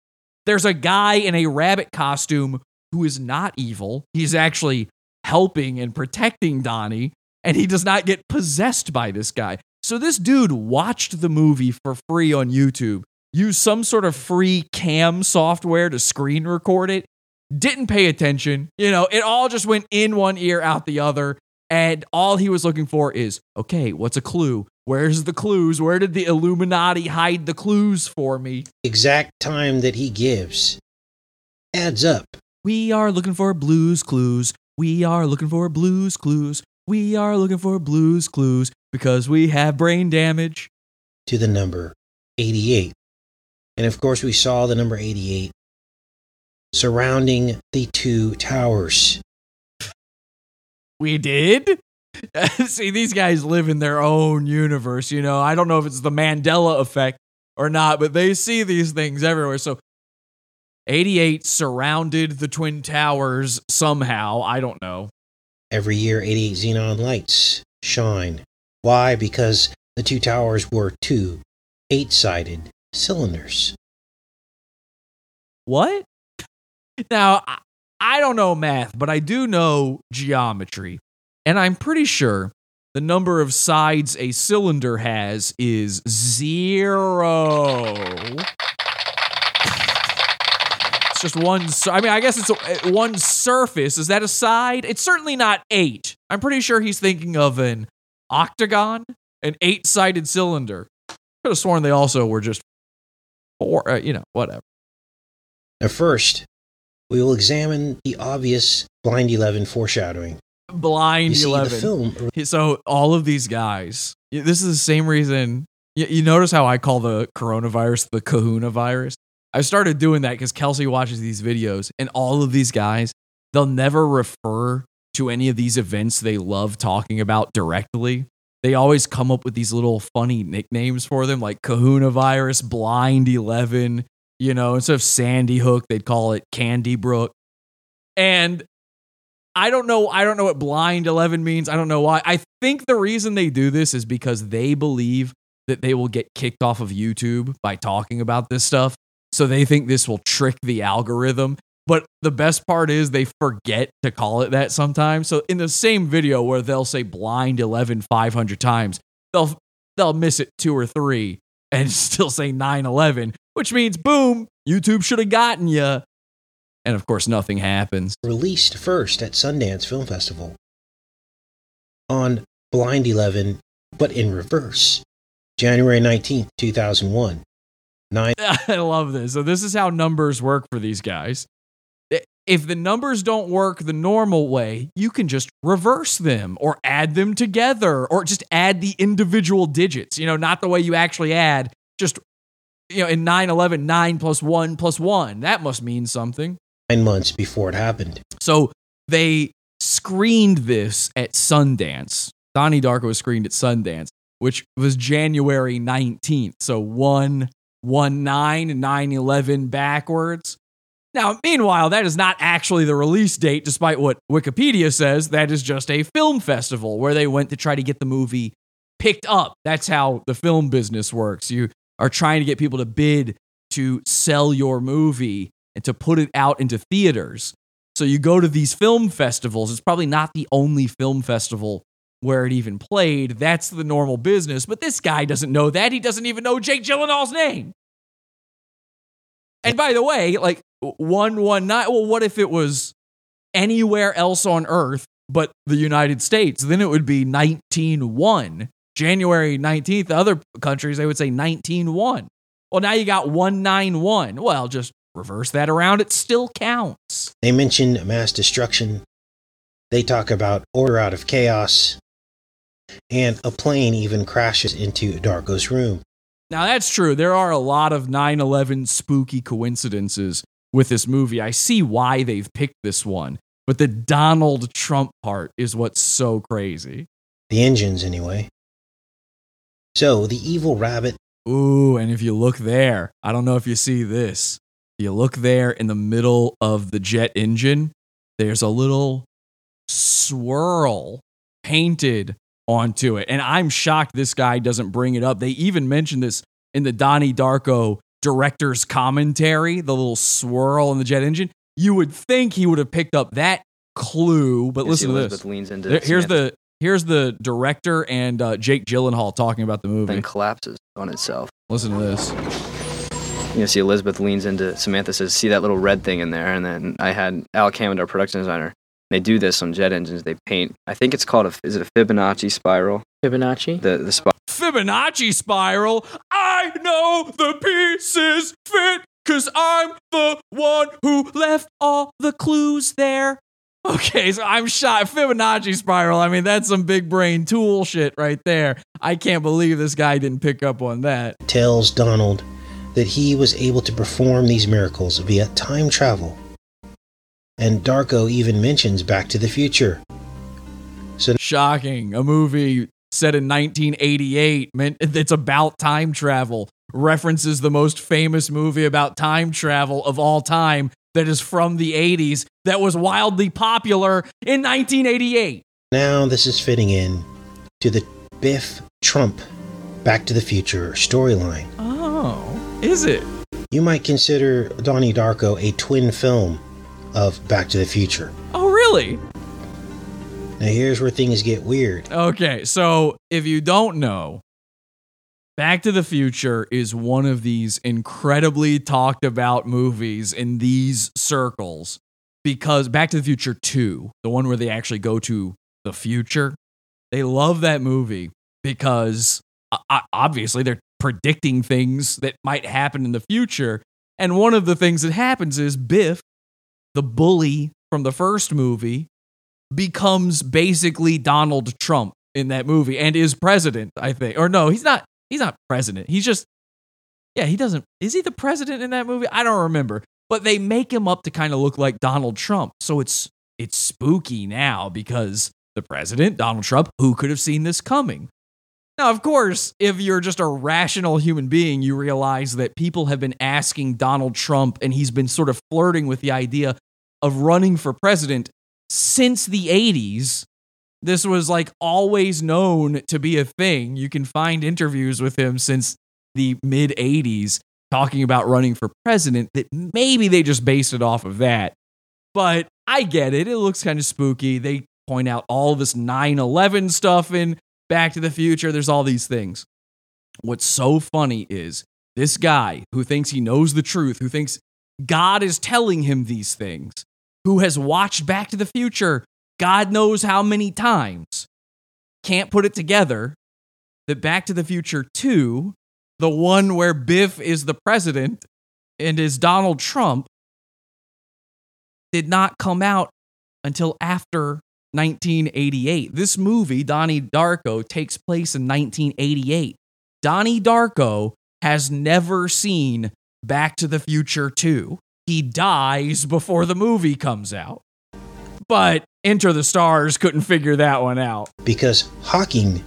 There's a guy in a rabbit costume who is not evil. He's actually helping and protecting Donnie, and he does not get possessed by this guy. So this dude watched the movie for free on YouTube, used some sort of free cam software to screen record it, didn't pay attention. You know, it all just went in one ear, out the other. And all he was looking for is, okay, what's a clue? Where's the clues? Where did the Illuminati hide the clues for me? exact time that he gives adds up We are looking for blues clues. We are looking for blues clues. We are looking for blues clues because we have brain damage. to the number 88. And of course, we saw the number 88 surrounding the two towers. We did? See, these guys live in their own universe, you know. I don't know if it's the Mandela effect or not, but they see these things everywhere. So 88 surrounded the Twin Towers somehow. I don't know. Every year, 88 xenon lights shine. Why? Because the two towers were two eight sided cylinders. What? Now, I- I don't know math, but I do know geometry. And I'm pretty sure the number of sides a cylinder has is zero. Just one. sur- I mean, I guess it's a, one surface. Is that a side? It's certainly not eight. I'm pretty sure he's thinking of an octagon, an eight sided cylinder. Could have sworn they also were just four, uh, you know, whatever. Now, first, we will examine the obvious Blind 11 foreshadowing. Blind see, 11. film So all of these guys, this is the same reason. You, you notice how I call the coronavirus the Kahuna virus? I started doing that because Kelsey watches these videos, and all of these guys, they'll never refer to any of these events they love talking about directly. They always come up with these little funny nicknames for them, like Kahuna virus, Blind 11. You know, instead of Sandy Hook, they'd call it Candy Brook. And I don't know. I don't know what blind 11 means. I don't know why. I think the reason they do this is because they believe that they will get kicked off of YouTube by talking about this stuff. So they think this will trick the algorithm. But the best part is they forget to call it that sometimes. So in the same video where they'll say blind 11 500 times, they'll they'll miss it two or three and still say 911, which means boom, YouTube should have gotten you. And of course, nothing happens. released first at Sundance Film Festival on Blind 11, but in reverse. January 19th, 2001. Nine I love this. So this is how numbers work for these guys. If the numbers don't work the normal way, you can just reverse them or add them together or just add the individual digits, you know, not the way you actually add, just you know, in 911 9 plus 1 plus 1. That must mean something. Nine months before it happened. So they screened this at Sundance. Donnie Darko was screened at Sundance, which was January 19th. So 1 1 9 9 11 backwards. Now, meanwhile, that is not actually the release date, despite what Wikipedia says. That is just a film festival where they went to try to get the movie picked up. That's how the film business works. You are trying to get people to bid to sell your movie and to put it out into theaters. So you go to these film festivals. It's probably not the only film festival where it even played. That's the normal business. But this guy doesn't know that. He doesn't even know Jake Gyllenhaal's name. And by the way, like 119, well, what if it was anywhere else on Earth but the United States, then it would be 19-1. January 19th, other countries, they would say 19-1. Well, now you got 191. Well, just reverse that around. It still counts. They mention mass destruction. They talk about order out of chaos. And a plane even crashes into Darko's room. Now, that's true. There are a lot of 9 11 spooky coincidences with this movie. I see why they've picked this one, but the Donald Trump part is what's so crazy. The engines, anyway. So, the evil rabbit. Ooh, and if you look there, I don't know if you see this. If you look there in the middle of the jet engine, there's a little swirl painted onto it. And I'm shocked this guy doesn't bring it up. They even mentioned this in the Donnie Darko director's commentary, the little swirl in the jet engine. You would think he would have picked up that clue, but listen to this. leans into There- here's the here's the director and uh, Jake Gyllenhaal talking about the movie. Then collapses on itself. Listen to this. You know, see Elizabeth leans into Samantha says, "See that little red thing in there?" And then I had Al Hammond, our production designer. They do this on jet engines. They paint. I think it's called a. Is it a Fibonacci spiral? Fibonacci. The the spiral. Fibonacci spiral. I know the pieces fit because I'm the one who left all the clues there. Okay, so I'm shot. Fibonacci spiral. I mean, that's some big brain tool shit right there. I can't believe this guy didn't pick up on that. tells Donald that he was able to perform these miracles via time travel. And Darko even mentions Back to the Future. So Shocking. A movie set in 1988 meant it's about time travel. References the most famous movie about time travel of all time that is from the 80s that was wildly popular in 1988. now this is fitting in to the Biff Trump Back to the Future storyline. Oh, is it? You might consider Donnie Darko a twin film of Back to the Future. Oh, really? Now here's where things get weird. Okay, so if you don't know, Back to the Future is one of these incredibly talked about movies in these circles because Back to the Future 2, the one where they actually go to the future, they love that movie because obviously they're predicting things that might happen in the future. And one of the things that happens is Biff, the bully from the first movie, becomes basically Donald Trump in that movie and is president, I think. Or no, he's not he's not president. He's just Yeah, he doesn't is he the president in that movie? I don't remember. But they make him up to kind of look like Donald Trump. So it's it's spooky now because the president, Donald Trump, who could have seen this coming? Now, of course, if you're just a rational human being, you realize that people have been asking Donald Trump, and he's been sort of flirting with the idea of running for president since the 80s. This was like always known to be a thing. You can find interviews with him since the mid 80s talking about running for president that maybe they just based it off of that. But I get it. It looks kind of spooky. They point out all this 9 11 stuff in Back to the Future. There's all these things. What's so funny is this guy who thinks he knows the truth, who thinks God is telling him these things, who has watched Back to the Future God knows how many times, can't put it together that Back to the Future 2, the one where Biff is the president and is Donald Trump, did not come out until after 1988. This movie, Donnie Darko, takes place in 1988. Donnie Darko has never seen Back to the Future 2. He dies before the movie comes out. But Enter the Stars couldn't figure that one out. Because Hawking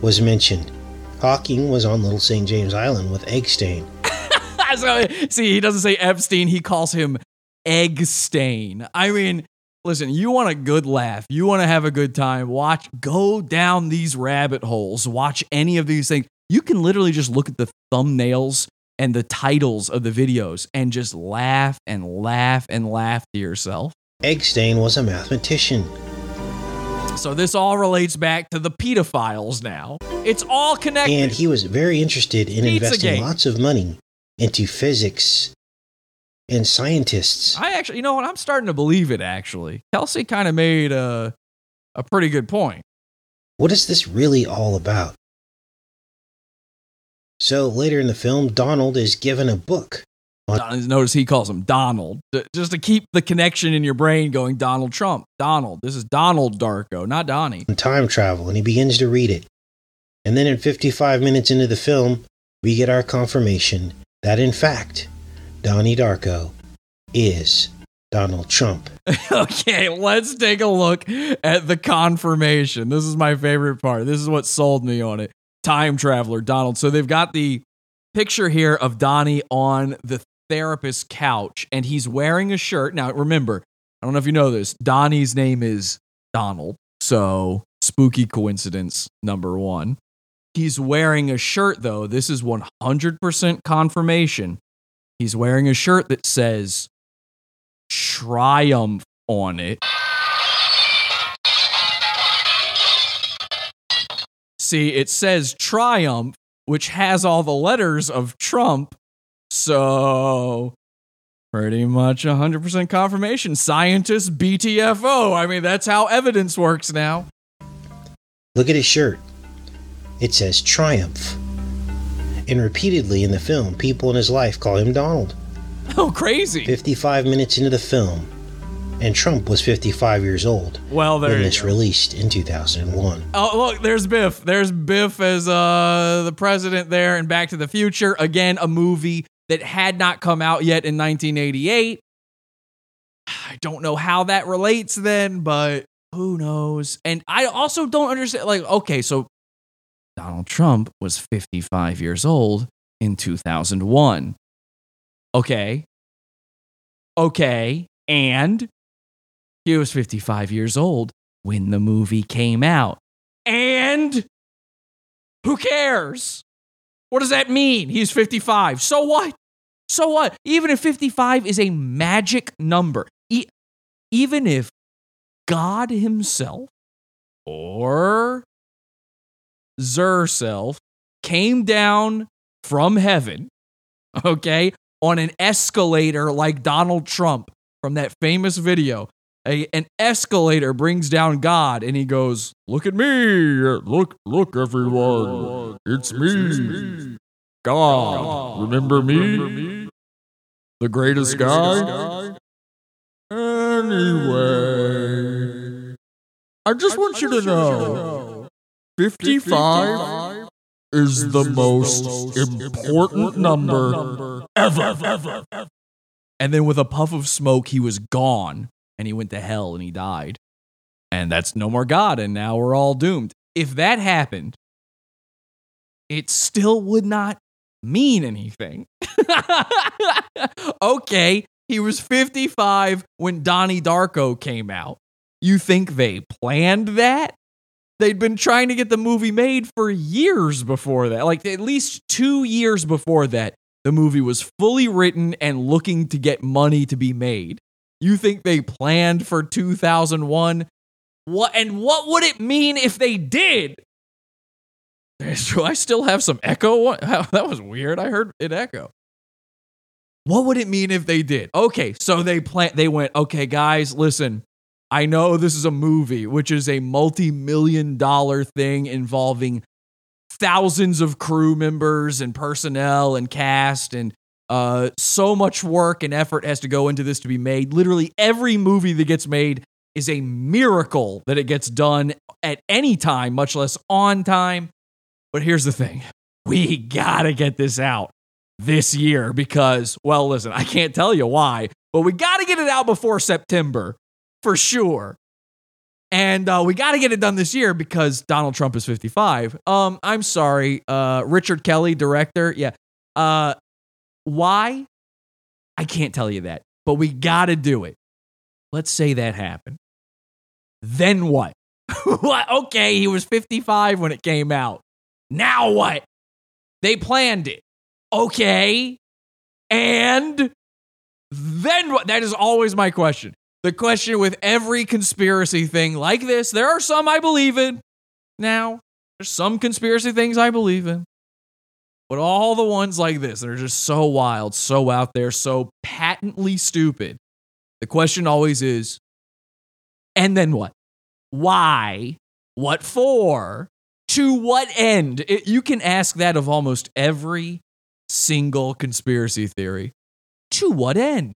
was mentioned. Hawking was on Little St. James Island with Eggstein. so, see, he doesn't say Epstein, he calls him Eggstein. I mean, listen, you want a good laugh, you want to have a good time, watch, go down these rabbit holes, watch any of these things. You can literally just look at the thumbnails and the titles of the videos and just laugh and laugh and laugh to yourself. Eggstein was a mathematician. So this all relates back to the pedophiles now. It's all connected. And he was very interested in Pizzagate. investing lots of money into physics and scientists. I actually, you know what? I'm starting to believe it. Actually, Kelsey kind of made a a pretty good point. What is this really all about? So later in the film, Donald is given a book Don- Notice he calls him Donald, just to keep the connection in your brain going. Donald Trump, Donald. This is Donald Darko, not Donnie. on time travel, and he begins to read it. And then, in 55 minutes into the film, we get our confirmation that, in fact, Donnie Darko is Donald Trump. okay, let's take a look at the confirmation. This is my favorite part. This is what sold me on it. Time traveler Donald. So they've got the picture here of Donnie on the therapist's couch, and he's wearing a shirt. Now, remember, I don't know if you know this. Donnie's name is Donald. So spooky coincidence number one. He's wearing a shirt, though. This is 100% confirmation. He's wearing a shirt that says Triumph on it. See, it says Triumph, which has all the letters of Trump. So, pretty much 100% confirmation. Scientist BTFO. I mean, that's how evidence works now. Look at his shirt. It says Triumph. And repeatedly in the film, people in his life call him Donald. Oh, crazy. 55 minutes into the film, and Trump was 55 years old Well, there when this go. released in 2001. Oh, look, there's Biff. There's Biff as uh, the president there in Back to the Future. Again, a movie that had not come out yet in 1988. I don't know how that relates then, but who knows? And I also don't understand. Like, okay, so Donald Trump was 55 years old in 2001. Okay. Okay. And he was 55 years old when the movie came out. And who cares? What does that mean? He's 55. So what? So what? Even if 55 is a magic number, e- even if God Himself or Zerself came down from heaven, okay, on an escalator like Donald Trump from that famous video. A, an escalator brings down God and he goes, Look at me. Look, look, everyone. It's me. God. Remember me? The greatest guy? Anyway, I just want you to know 55 is the most important number ever. And then with a puff of smoke, he was gone and he went to hell and he died. And that's no more God. And now we're all doomed. If that happened, it still would not mean anything. okay, he was 55 when Donnie Darko came out. You think they planned that? They'd been trying to get the movie made for years before that. Like at least two years before that, the movie was fully written and looking to get money to be made. You think they planned for 2001? What and what would it mean if they did? Do I still have some echo? That was weird. I heard it echo. What would it mean if they did? Okay, so they plan they went, "Okay, guys, listen. I know this is a movie, which is a multi-million dollar thing involving thousands of crew members and personnel and cast and uh, so much work and effort has to go into this to be made. Literally every movie that gets made is a miracle that it gets done at any time, much less on time. But here's the thing we gotta get this out this year because, well, listen, I can't tell you why, but we gotta get it out before September for sure. And uh, we got to get it done this year because Donald Trump is 55. Um, I'm sorry, uh, Richard Kelly, director. Yeah. Uh, why? I can't tell you that, but we got to do it. Let's say that happened. Then what? what? Okay, he was 55 when it came out. Now what? They planned it. Okay. And then what? That is always my question. The question with every conspiracy thing like this, there are some I believe in. Now, there's some conspiracy things I believe in. But all the ones like this that are just so wild, so out there, so patently stupid. The question always is, and then what? Why? What for? To what end? It- you can ask that of almost every single conspiracy theory. To what end?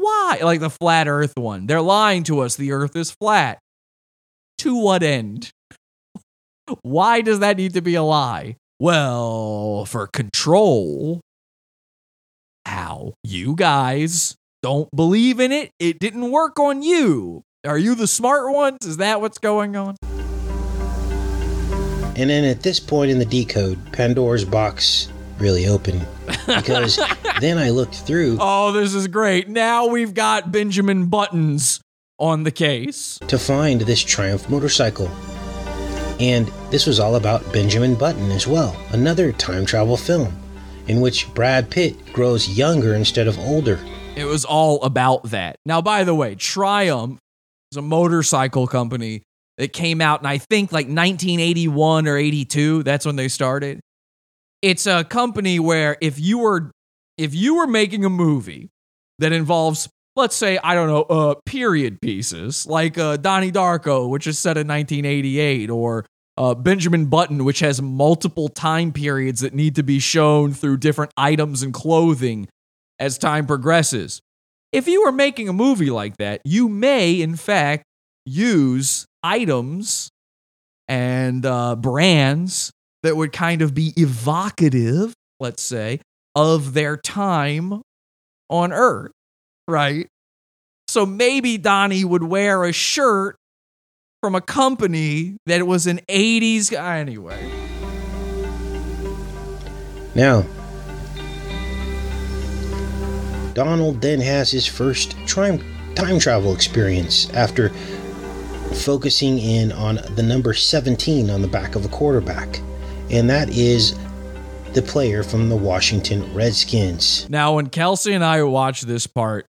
Why? Like the flat earth one. They're lying to us. The earth is flat. To what end? Why does that need to be a lie? Well, for control. How? You guys don't believe in it. It didn't work on you. Are you the smart ones? Is that what's going on? And then at this point in the decode, Pandora's box really open because then I looked through Oh, this is great. Now we've got Benjamin Buttons on the case. to find this Triumph motorcycle. And this was all about Benjamin Button as well, another time travel film in which Brad Pitt grows younger instead of older. It was all about that. Now, by the way, Triumph is a motorcycle company that came out and I think, like 1981 or 82. That's when they started. It's a company where if you were if you were making a movie that involves, let's say, I don't know, uh, period pieces like uh, Donnie Darko, which is set in 1988, or uh, Benjamin Button, which has multiple time periods that need to be shown through different items and clothing as time progresses. If you were making a movie like that, you may, in fact, use items and uh, brands that would kind of be evocative, let's say, of their time on Earth, right? So maybe Donnie would wear a shirt from a company that was an 80s guy anyway. Now, Donald then has his first time, time travel experience after focusing in on the number 17 on the back of a quarterback, and that is the player from the Washington Redskins. Now, when Kelsey and I watched this part,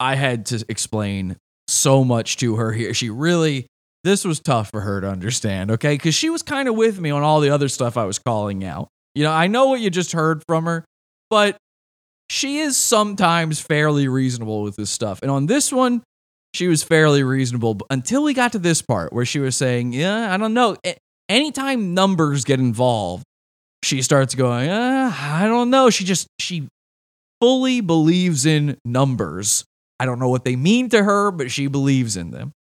I had to explain so much to her here. She really, this was tough for her to understand, okay? Because she was kind of with me on all the other stuff I was calling out. You know, I know what you just heard from her, but she is sometimes fairly reasonable with this stuff. And on this one, she was fairly reasonable until we got to this part where she was saying, Yeah, I don't know. Anytime numbers get involved, she starts going, uh, I don't know. She just, she fully believes in numbers. I don't know what they mean to her, but she believes in them.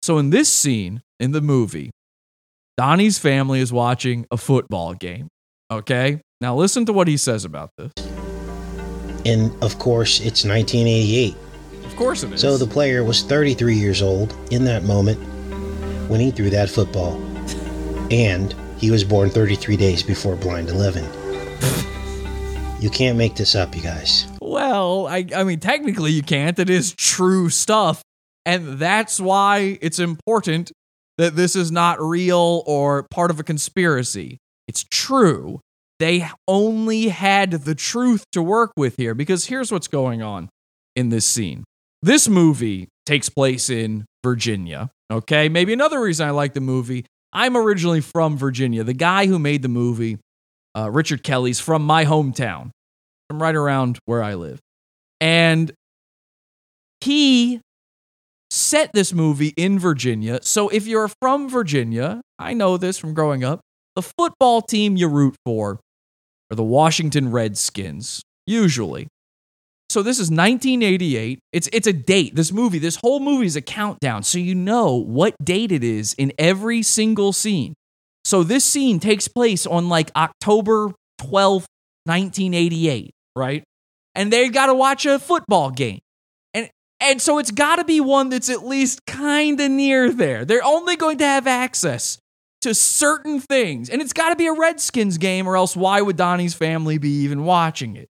So in this scene in the movie, Donnie's family is watching a football game. Okay? Now listen to what he says about this. And of course, it's 1988. Of course it is. So the player was 33 years old in that moment when he threw that football. And he was born 33 days before Blind 11. You can't make this up, you guys. Well, I, I mean, technically you can't. It is true stuff. And that's why it's important that this is not real or part of a conspiracy. It's true. They only had the truth to work with here because here's what's going on in this scene. This movie takes place in Virginia. Okay. Maybe another reason I like the movie. I'm originally from Virginia. The guy who made the movie, uh, Richard Kelly's from my hometown, from right around where I live. And he set this movie in Virginia. So if you're from Virginia, I know this from growing up, the football team you root for are the Washington Redskins, usually. So this is 1988. It's it's a date. This movie, this whole movie is a countdown. So you know what date it is in every single scene. So this scene takes place on like October 12th, 1988, right? And they got to watch a football game. And and so it's got to be one that's at least kind of near there. They're only going to have access to certain things. And it's got to be a Redskins game or else why would Donnie's family be even watching it?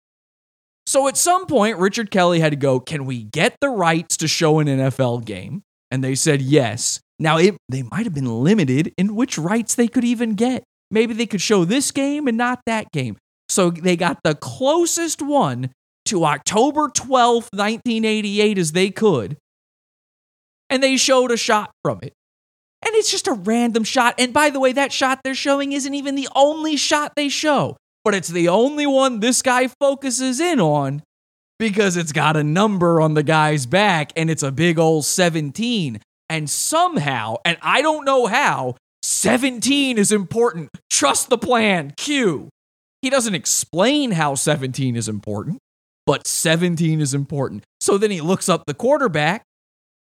So at some point, Richard Kelly had to go, Can we get the rights to show an NFL game? And they said yes. Now, it, they might have been limited in which rights they could even get. Maybe they could show this game and not that game. So they got the closest one to October 12th, 1988 as they could. And they showed a shot from it. And it's just a random shot. And by the way, that shot they're showing isn't even the only shot they show but it's the only one this guy focuses in on because it's got a number on the guy's back and it's a big old 17. And somehow, and I don't know how, 17 is important. Trust the plan. Q. He doesn't explain how 17 is important, but 17 is important. So then he looks up the quarterback,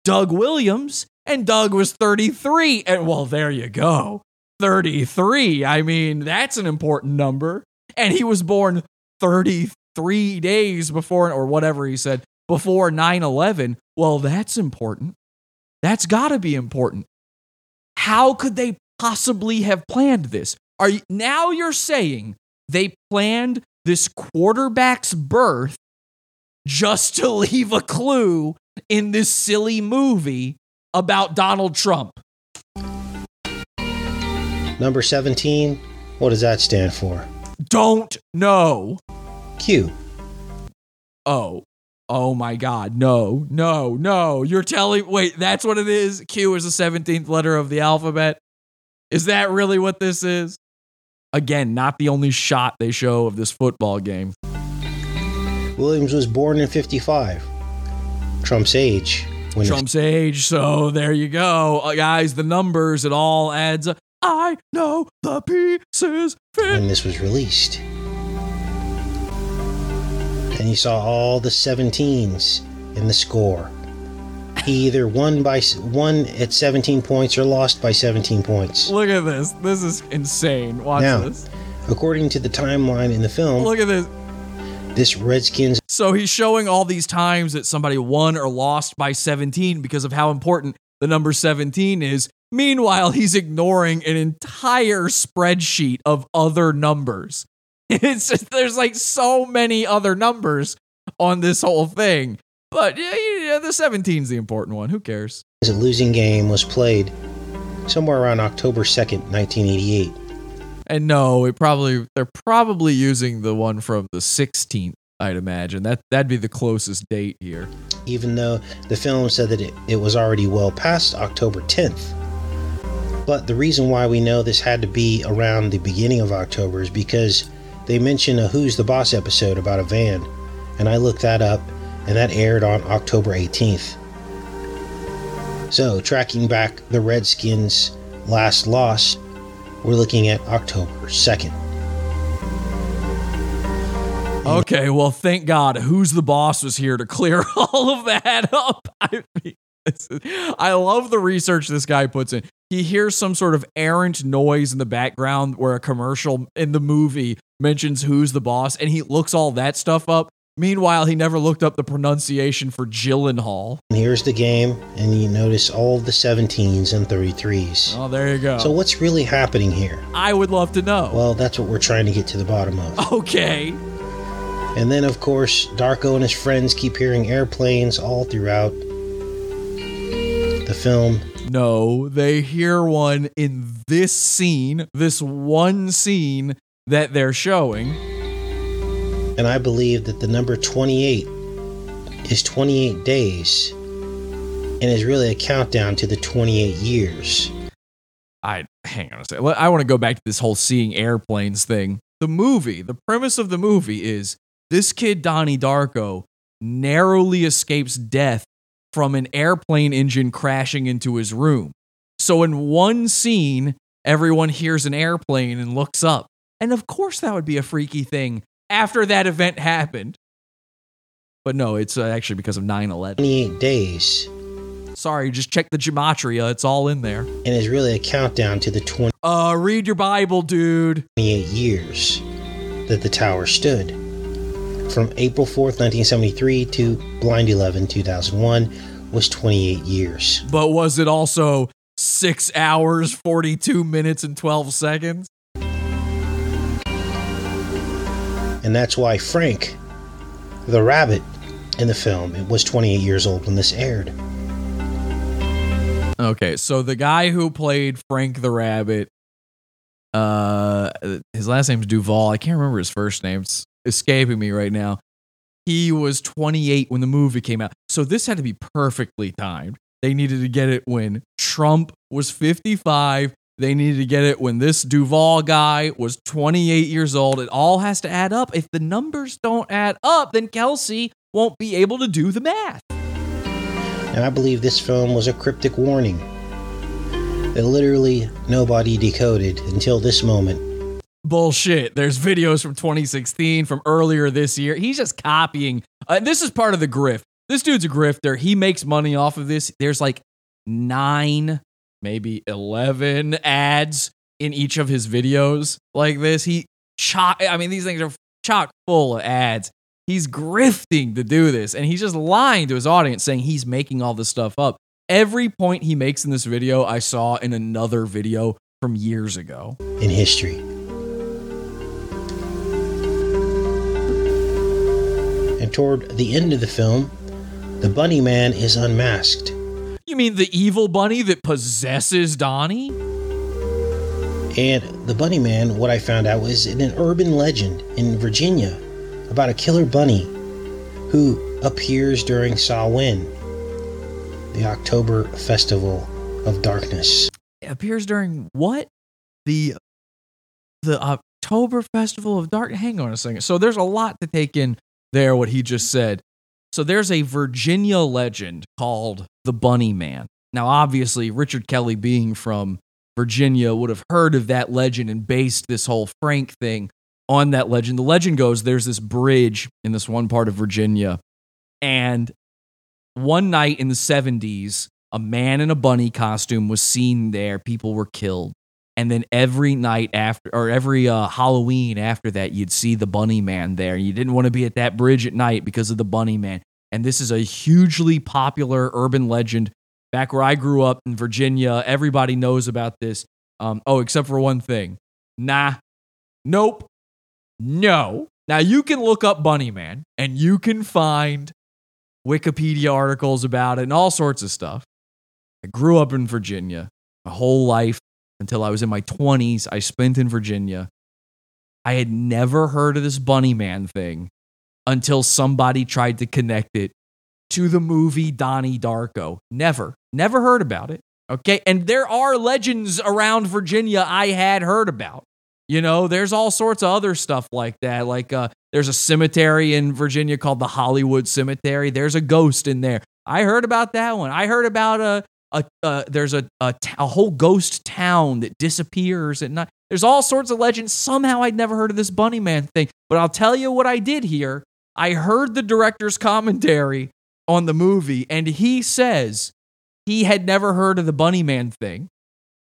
Doug Williams, and Doug was 33. And well, there you go. 33. I mean, that's an important number. And he was born 33 days before, or whatever he said, before 9 11. Well, that's important. That's got to be important. How could they possibly have planned this? Are you, now you're saying they planned this quarterback's birth just to leave a clue in this silly movie about Donald Trump? Number 17, what does that stand for? Don't know. Q. Oh. Oh my God. No, no, no. You're telling, wait, that's what it is? Q is the 17th letter of the alphabet? Is that really what this is? Again, not the only shot they show of this football game. Williams was born in 55. Trump's age. When Trump's age. So there you go. Uh, guys, the numbers, it all adds up. I know the pieces fit. when this was released. And you saw all the 17s in the score. He either won by won at 17 points or lost by 17 points. Look at this. This is insane. Watch Now, this. according to the timeline in the film, Look at this. this Redskins So he's showing all these times that somebody won or lost by 17 because of how important the number 17 is. Meanwhile, he's ignoring an entire spreadsheet of other numbers. It's just, there's like so many other numbers on this whole thing. But yeah, yeah, the 17's the important one. Who cares? a losing game was played somewhere around October 2nd, 1988. And no, it probably they're probably using the one from the 16th. I'd imagine that that'd be the closest date here. even though the film said that it, it was already well past October 10th. But the reason why we know this had to be around the beginning of October is because they mention a Who's the Boss episode about a van, and I looked that up, and that aired on October 18th. So, tracking back the Redskins' last loss, we're looking at October 2nd. Okay, well, thank God. Who's the boss was here to clear all of that up. I mean, I love the research this guy puts in. He hears some sort of errant noise in the background where a commercial in the movie mentions who's the boss, and he looks all that stuff up. Meanwhile, he never looked up the pronunciation for Gyllenhaal. And here's the game, and you notice all the 17s and 33s. Oh, there you go. So, what's really happening here? I would love to know. Well, that's what we're trying to get to the bottom of. Okay. And then, of course, Darko and his friends keep hearing airplanes all throughout the film. No, they hear one in this scene, this one scene that they're showing. And I believe that the number 28 is 28 days and is really a countdown to the 28 years. I hang on a second. I want to go back to this whole seeing airplanes thing. The movie, the premise of the movie is this kid Donnie Darko narrowly escapes death from an airplane engine crashing into his room. So in one scene, everyone hears an airplane and looks up. And of course that would be a freaky thing after that event happened. But no, it's uh, actually because of 9/11. 28 days Sorry, just check the gematria. It's all in there. and it's really a countdown to the twenty. Uh, read your Bible, dude. 28 years that the tower stood. From April 4th, 1973 to Blind 11, 2001 was 28 years. But was it also six hours, 42 minutes, and 12 seconds? And that's why Frank, the rabbit in the film, it was 28 years old when this aired. Okay, so the guy who played Frank the Rabbit, uh, his last name's Duval. I can't remember his first name. It's escaping me right now. He was 28 when the movie came out. So this had to be perfectly timed. They needed to get it when Trump was 55. They needed to get it when this Duval guy was 28 years old. It all has to add up. If the numbers don't add up, then Kelsey won't be able to do the math. And I believe this film was a cryptic warning that literally nobody decoded until this moment. Bullshit. There's videos from 2016, from earlier this year. He's just copying. Uh, this is part of the grift. This dude's a grifter. He makes money off of this. There's like nine, maybe 11 ads in each of his videos like this. He chock, I mean, these things are chock full of ads. He's grifting to do this, and he's just lying to his audience saying he's making all this stuff up. Every point he makes in this video, I saw in another video from years ago. in history. Toward the end of the film, the bunny man is unmasked. You mean the evil bunny that possesses Donnie? And the bunny man, what I found out, was an urban legend in Virginia about a killer bunny who appears during Samhain, the October Festival of Darkness. It appears during what? The the October Festival of Dark. Hang on a second. So there's a lot to take in there. What he just said. So there's a Virginia legend called the Bunny Man. Now, obviously, Richard Kelly, being from Virginia, would have heard of that legend and based this whole Frank thing on that legend. The legend goes there's this bridge in this one part of Virginia, and one night in the 70s, a man in a bunny costume was seen there. People were killed. And then every night after, or every uh, Halloween after that, you'd see the bunny man there. You didn't want to be at that bridge at night because of the bunny man. And this is a hugely popular urban legend. Back where I grew up in Virginia, everybody knows about this. Um, oh, except for one thing. Nah. Nope. No. Now you can look up Bunny Man and you can find Wikipedia articles about it and all sorts of stuff. I grew up in Virginia. My whole life until I was in my 20s, I spent in Virginia. I had never heard of this Bunny Man thing until somebody tried to connect it to the movie Donnie Darko. Never, never heard about it. Okay. And there are legends around Virginia I had heard about. You know, there's all sorts of other stuff like that. Like, uh, there's a cemetery in Virginia called the Hollywood Cemetery. There's a ghost in there. I heard about that one. I heard about a, a uh, there's a, a t- a whole ghost town that disappears at night. There's all sorts of legends. Somehow I'd never heard of this Bunny Man thing. But I'll tell you what I did here. I heard the director's commentary on the movie, and he says he had never heard of the Bunny Man thing.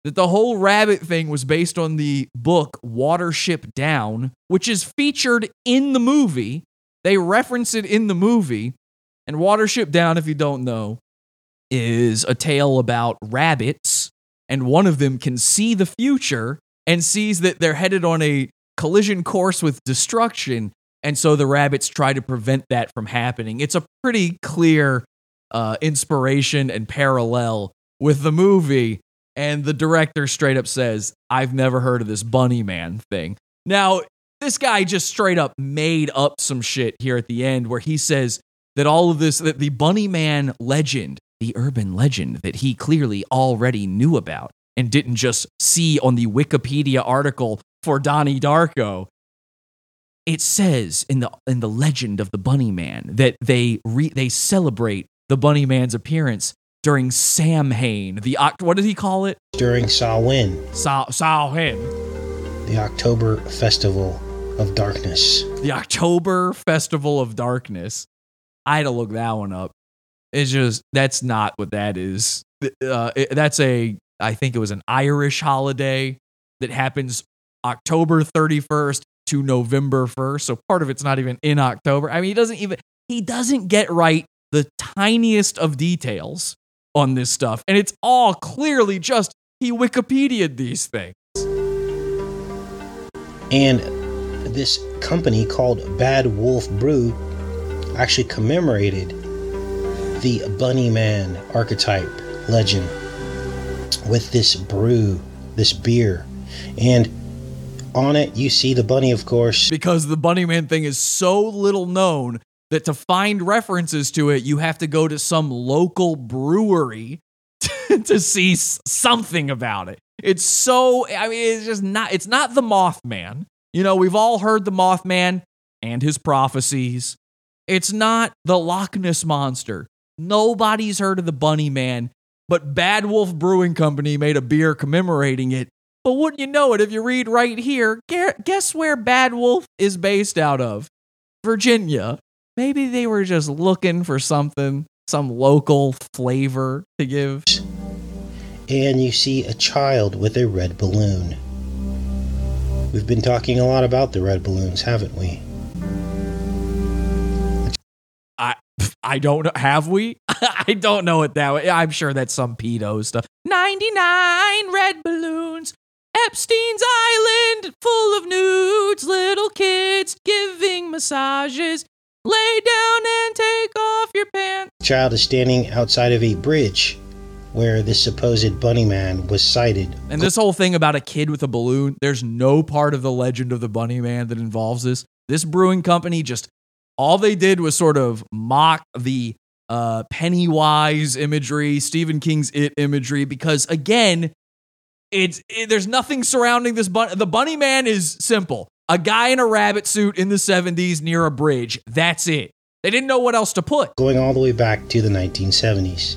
That the whole rabbit thing was based on the book Watership Down, which is featured in the movie. They reference it in the movie. And Watership Down, if you don't know, is a tale about rabbits, and one of them can see the future and sees that they're headed on a collision course with destruction. And so the rabbits try to prevent that from happening. It's a pretty clear uh, inspiration and parallel with the movie. And the director straight up says, I've never heard of this bunny man thing. Now, this guy just straight up made up some shit here at the end where he says that all of this, that the bunny man legend, the urban legend that he clearly already knew about and didn't just see on the Wikipedia article for Donnie Darko. It says in the in the legend of the Bunny Man that they re, they celebrate the Bunny Man's appearance during Samhain. The Oct- what did he call it? During Samhain, Sa- Samhain. the October Festival of Darkness. The October Festival of Darkness. I had to look that one up. It's just that's not what that is. Uh, it- that's a I think it was an Irish holiday that happens October 31st to November 1st. So part of it's not even in October. I mean, he doesn't even he doesn't get right the tiniest of details on this stuff, and it's all clearly just he Wikipedia'd these things. And this company called Bad Wolf Brew actually commemorated the Bunny Man archetype legend with this brew, this beer. And on it, you see the bunny, of course. because the Bunny Man thing is so little known that to find references to it, you have to go to some local brewery to see something about it. It's so, I mean, it's just not, it's not the Mothman. You know, we've all heard the Mothman and his prophecies. It's not the Loch Ness Monster. Nobody's heard of the Bunny Man, but Bad Wolf Brewing Company made a beer commemorating it. But wouldn't you know it if you read right here? Guess where Bad Wolf is based out of? Virginia. Maybe they were just looking for something, some local flavor to give. And you see a child with a red balloon. We've been talking a lot about the red balloons, haven't we? I don't know. Have we? I don't know it that way. I'm sure that's some pedo stuff. 99 red balloons. Epstein's Island, full of nudes, little kids giving massages. Lay down and take off your pants. child is standing outside of a bridge where this supposed bunny man was sighted. And this whole thing about a kid with a balloon, there's no part of the legend of the Bunny Man that involves this. This brewing company just all they did was sort of mock the uh, Pennywise imagery, Stephen King's It imagery, because again, it's it, there's nothing surrounding this bunny. The Bunny Man is simple: a guy in a rabbit suit in the '70s near a bridge. That's it. They didn't know what else to put. going all the way back to the 1970s.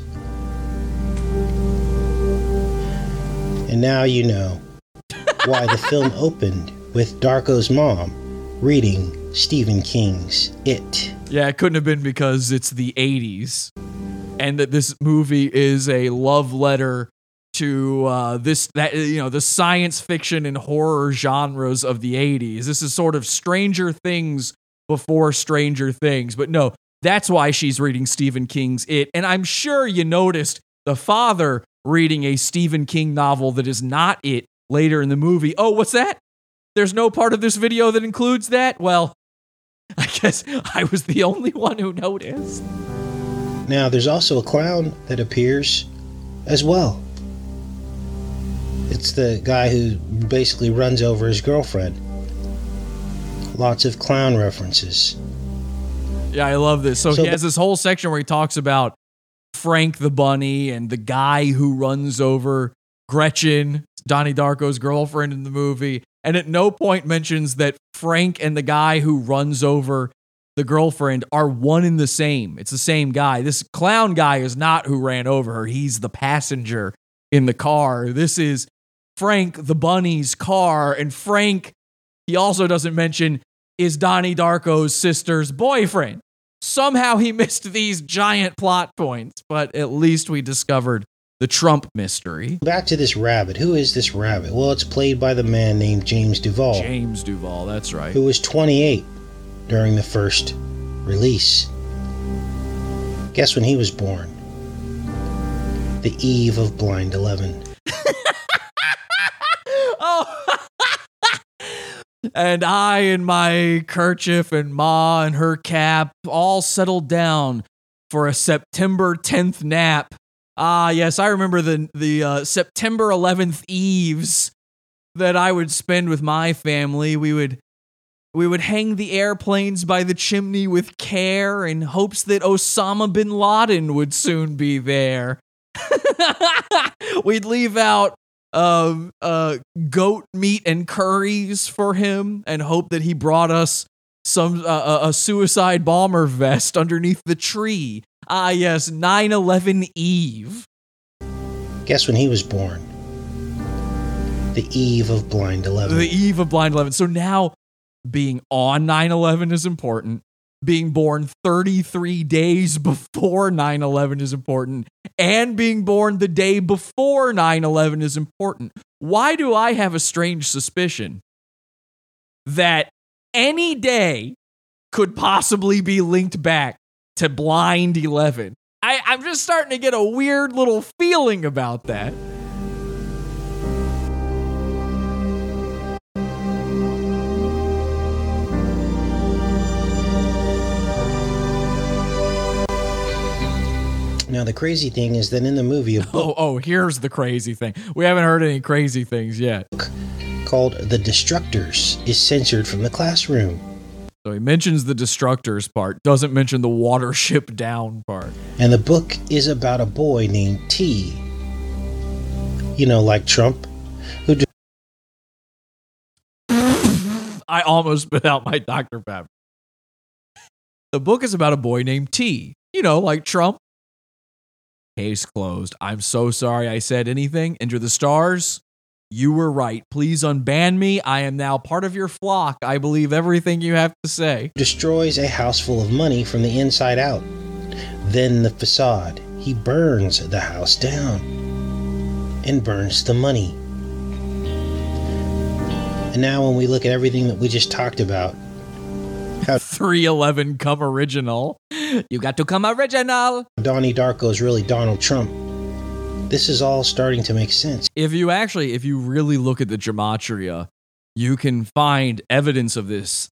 And now you know why the film opened with Darko's mom reading Stephen King's It. Yeah, it couldn't have been because it's the 80s and that this movie is a love letter to uh, this that you know the science fiction and horror genres of the 80s. This is sort of Stranger Things before Stranger Things. But no, that's why she's reading Stephen King's It. And I'm sure you noticed the father reading a Stephen King novel that is not it later in the movie. Oh, what's that? There's no part of this video that includes that? Well, I guess I was the only one who noticed. Now, there's also a clown that appears as well. It's the guy who basically runs over his girlfriend. Lots of clown references. Yeah, I love this. So, So he has this whole section where he talks about Frank the bunny and the guy who runs over Gretchen, Donnie Darko's girlfriend in the movie. And at no point mentions that Frank and the guy who runs over the girlfriend are one and the same. It's the same guy. This clown guy is not who ran over her. He's the passenger in the car. This is Frank the bunny's car. And Frank, he also doesn't mention, is Donnie Darko's sister's boyfriend. Somehow he missed these giant plot points, but at least we discovered the Trump mystery. Back to this rabbit. Who is this rabbit? Well, it's played by the man named James Duvall, James Duval, that's right. who was 28 during the first release. Guess when he was born? The eve of Blind 11. Oh. and I and my kerchief and Ma and her cap all settled down for a September 10th nap. Ah, yes, I remember the the uh, September 11th eves that I would spend with my family. We would we would hang the airplanes by the chimney with care in hopes that Osama bin Laden would soon be there. We'd leave out um, uh, goat meat and curries for him and hope that he brought us some uh, a- a suicide bomber vest underneath the tree. Ah, yes, 9 11 Eve. Guess when he was born? The eve of Blind 11. The eve of Blind 11. So now being on 9 11 is important. Being born 33 days before 9 11 is important. And being born the day before 9 11 is important. Why do I have a strange suspicion that any day could possibly be linked back to Blind 11? I, I'm just starting to get a weird little feeling about that. Now, the crazy thing is that in the movie, Oh, oh, here's the crazy thing. We haven't heard any crazy things yet. called The Destructors is censored from the classroom. So he mentions the destructors part, doesn't mention the watership down part. And the book is about a boy named T. You know, like Trump, who I almost spit out my Dr. Pepper. The book is about a boy named T. You know, like Trump, Case closed. I'm so sorry I said anything. Enter the stars. You were right. Please unban me. I am now part of your flock. I believe everything you have to say. Destroys a house full of money from the inside out. Then the facade. He burns the house down and burns the money. And now, when we look at everything that we just talked about, how 311 come original. You got to come original. Donnie Darko is really Donald Trump, this is all starting to make sense. If you actually, if you really look at the gematria, you can find evidence of this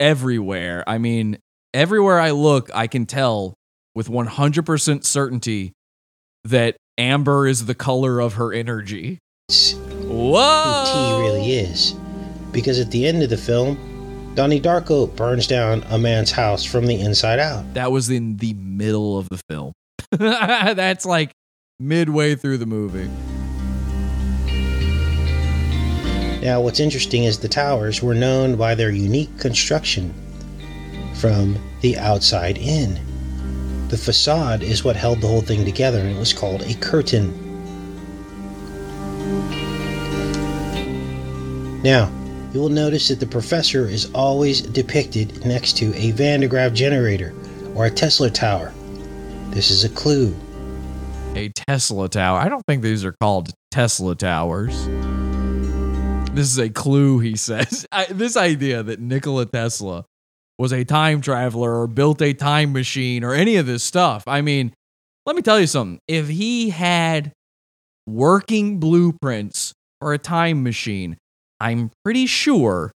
everywhere. I mean, everywhere I look, I can tell with 100% certainty that amber is the color of her energy. Whoa! Who T really is. Because at the end of the film, Donnie Darko burns down a man's house from the inside out. That was in the middle of the film. That's like midway through the movie. Now, what's interesting is the towers were known by their unique construction from the outside in. The facade is what held the whole thing together, and it was called a curtain. Now, you will notice that the professor is always depicted next to a Van de Graaff generator or a Tesla tower. This is a clue. A Tesla tower. I don't think these are called Tesla towers. This is a clue, he says. I, this idea that Nikola Tesla was a time traveler or built a time machine or any of this stuff. I mean, let me tell you something. If he had working blueprints for a time machine, I'm pretty sure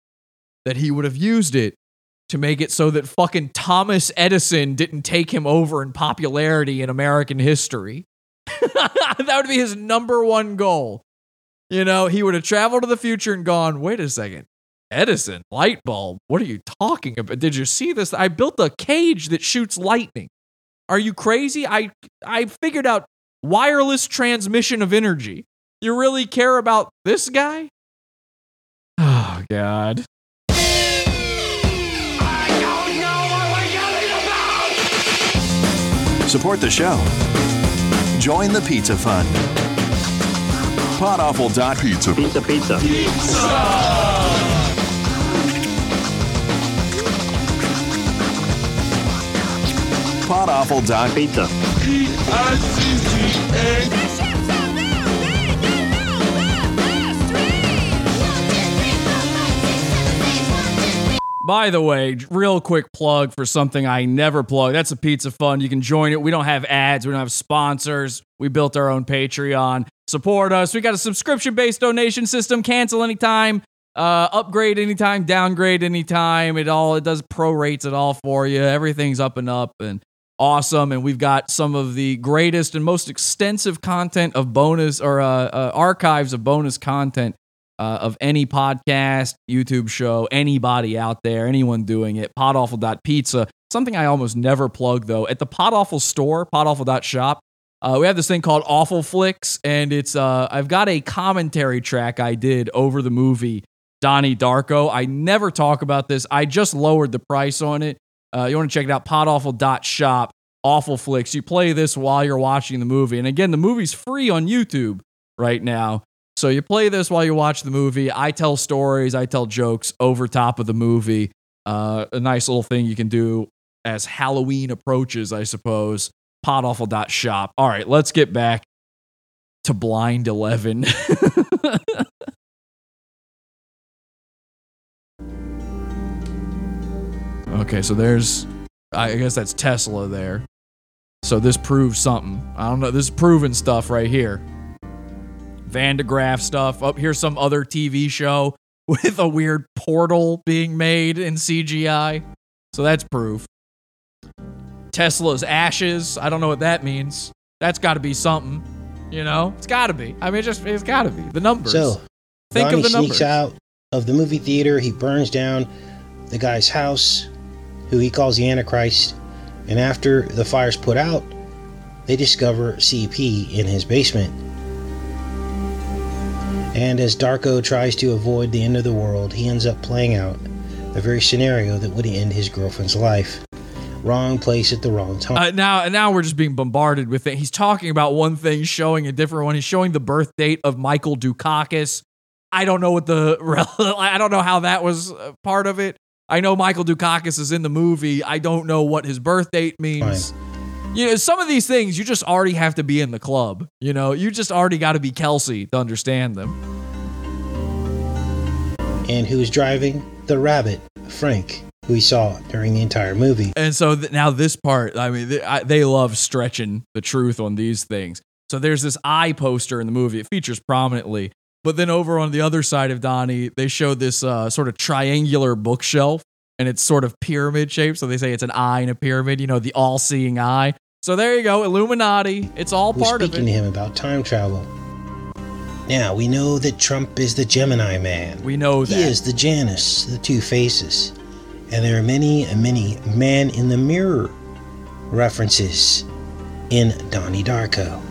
that he would have used it to make it so that fucking Thomas Edison didn't take him over in popularity in American history. that would be his number one goal. You know, he would have traveled to the future and gone, wait a second, Edison, light bulb, what are you talking about? Did you see this? I built a cage that shoots lightning. Are you crazy? I I figured out wireless transmission of energy. You really care about this guy? Oh god. Support the show. Join the Pizza Fund. Podawful.pizza. Pizza, pizza. Podawful.pizza. By the way, real quick plug for something I never plug. That's a pizza fund. You can join it. We don't have ads, we don't have sponsors. We built our own Patreon. Support us. We got a subscription based donation system. Cancel anytime, uh, upgrade anytime, downgrade anytime. It all it does prorates it all for you. Everything's up and up and awesome. And we've got some of the greatest and most extensive content of bonus or uh, uh, archives of bonus content uh, of any podcast, YouTube show, anybody out there, anyone doing it. Podawful.pizza. Something I almost never plug though. At the Podawful store, podawful.shop, uh, we have this thing called Awful Flicks, and it's uh, I've got a commentary track I did over the movie Donnie Darko. I never talk about this. I just lowered the price on it. Uh, you want to check it out, podawful.shop. Awful Flicks. You play this while you're watching the movie. And again, the movie's free on YouTube right now. So you play this while you watch the movie. I tell stories, I tell jokes over top of the movie. Uh, a nice little thing you can do as Halloween approaches, I suppose. Podawful.shop. All right, let's get back to Blind 11. okay, so there's, I guess that's Tesla there. So this proves something. I don't know. This is proven stuff right here. Van de Graaff stuff. Up oh, here's some other TV show with a weird portal being made in CGI. So that's proof. Tesla's ashes. I don't know what that means. That's got to be something. You know, it's got to be. I mean, it just it's got to be the numbers. So, think Ronnie of the sneaks numbers. out of the movie theater. He burns down the guy's house, who he calls the Antichrist. And after the fire's put out, they discover CP in his basement. And as Darko tries to avoid the end of the world, he ends up playing out the very scenario that would end his girlfriend's life. wrong place at the wrong time. Uh, now, now we're just being bombarded with it. He's talking about one thing, showing a different one. He's showing the birth date of Michael Dukakis. I don't know what the, I don't know how that was uh, part of it. I know Michael Dukakis is in the movie. I don't know what his birth date means. You know, some of these things you just already have to be in the club. You know, you just already got to be Kelsey to understand them. and who's driving? The rabbit, Frank, who we saw during the entire movie. And so th- now this part, I mean, they, I, they love stretching the truth on these things. So there's this eye poster in the movie. It features prominently. But then over on the other side of Donnie, they show this uh, sort of triangular bookshelf and it's sort of pyramid shaped. So they say it's an eye in a pyramid, you know, the all seeing eye. So there you go, Illuminati. It's all We're part of it. speaking to him about time travel. Now, we know that Trump is the Gemini man. We know that. He is the Janus, the two faces. And there are many and many man in the mirror references in Donnie Darko.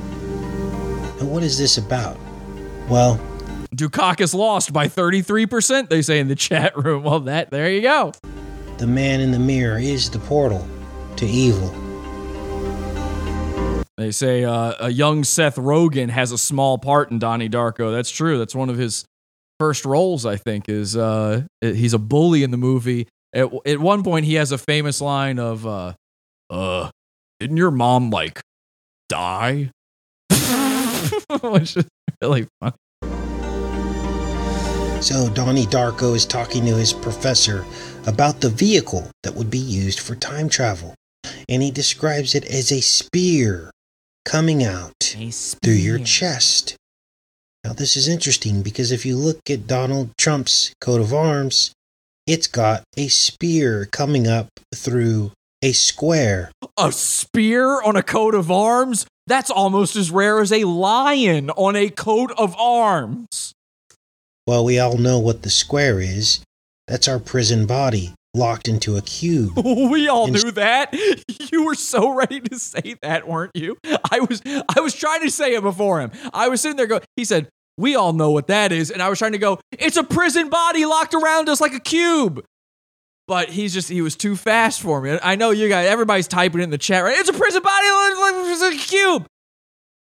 And what is this about? Well, Dukakis lost by 33%, they say in the chat room. Well, that, there you go. The man in the mirror is the portal to evil. They say uh, a young Seth Rogen has a small part in Donnie Darko. That's true. That's one of his first roles, I think. Is uh, he's a bully in the movie. At, at one point, he has a famous line of, uh, "Uh, didn't your mom like die?" Which is really funny. So Donnie Darko is talking to his professor about the vehicle that would be used for time travel. And he describes it as a spear coming out through your chest. Now, this is interesting because if you look at Donald Trump's coat of arms, it's got a spear coming up through a square. A spear on a coat of arms? That's almost as rare as a lion on a coat of arms. Well, we all know what the square is. That's our prison body locked into a cube. We all knew that. You were so ready to say that, weren't you? I was I was trying to say it before him. I was sitting there go he said, "We all know what that is." And I was trying to go, "It's a prison body locked around us like a cube." But he's just he was too fast for me. I know you guys everybody's typing in the chat, right? It's a prison body like a cube.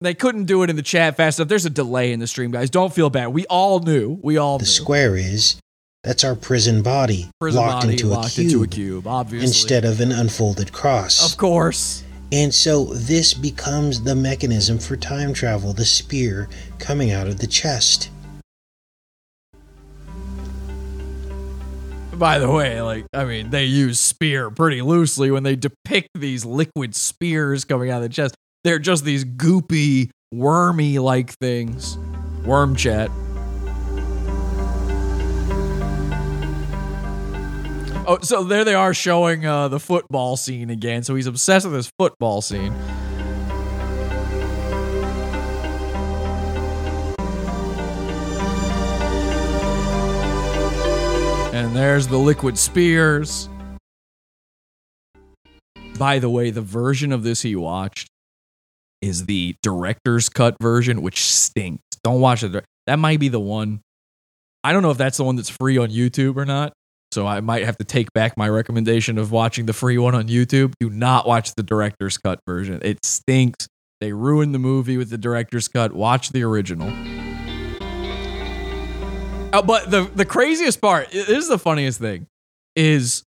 They couldn't do it in the chat fast enough. There's a delay in the stream, guys. Don't feel bad. We all knew. We all The knew. square is that's our prison body Prison locked, body into, locked a into a cube cube, obviously. instead of an unfolded cross. Of course. And so this becomes the mechanism for time travel, the spear coming out of the chest. By the way, like I mean, they use spear pretty loosely when they depict these liquid spears coming out of the chest. They're just these goopy, wormy like things. Worm chat. Oh, so there they are showing uh, the football scene again. So he's obsessed with this football scene. And there's the liquid spears. By the way, the version of this he watched is the director's cut version, which stinks. Don't watch it. That might be the one. I don't know if that's the one that's free on YouTube or not. So I might have to take back my recommendation of watching the free one on YouTube. Do not watch the director's cut version. It stinks. They ruined the movie with the director's cut. Watch the original. Uh, but the the craziest part, this is the funniest thing, is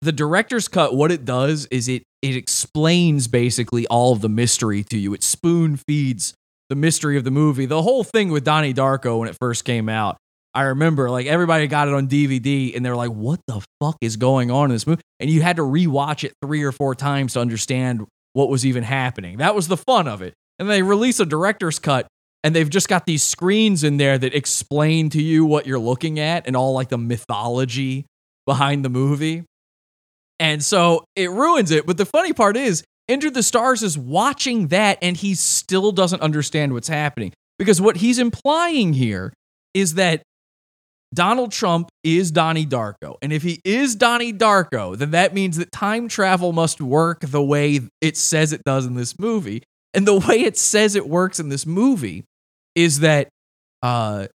the director's cut. What it does is it it explains basically all of the mystery to you. It spoon feeds the mystery of the movie. The whole thing with Donnie Darko when it first came out. I remember like everybody got it on DVD and they're like, "What the fuck is going on in this movie?" And you had to rewatch it three or four times to understand what was even happening. That was the fun of it. And they release a director's cut and they've just got these screens in there that explain to you what you're looking at and all like the mythology behind the movie. And so it ruins it. But the funny part is, Enter the Stars is watching that and he still doesn't understand what's happening. Because what he's implying here is that Donald Trump is Donnie Darko. And if he is Donnie Darko, then that means that time travel must work the way it says it does in this movie. And the way it says it works in this movie is that uh,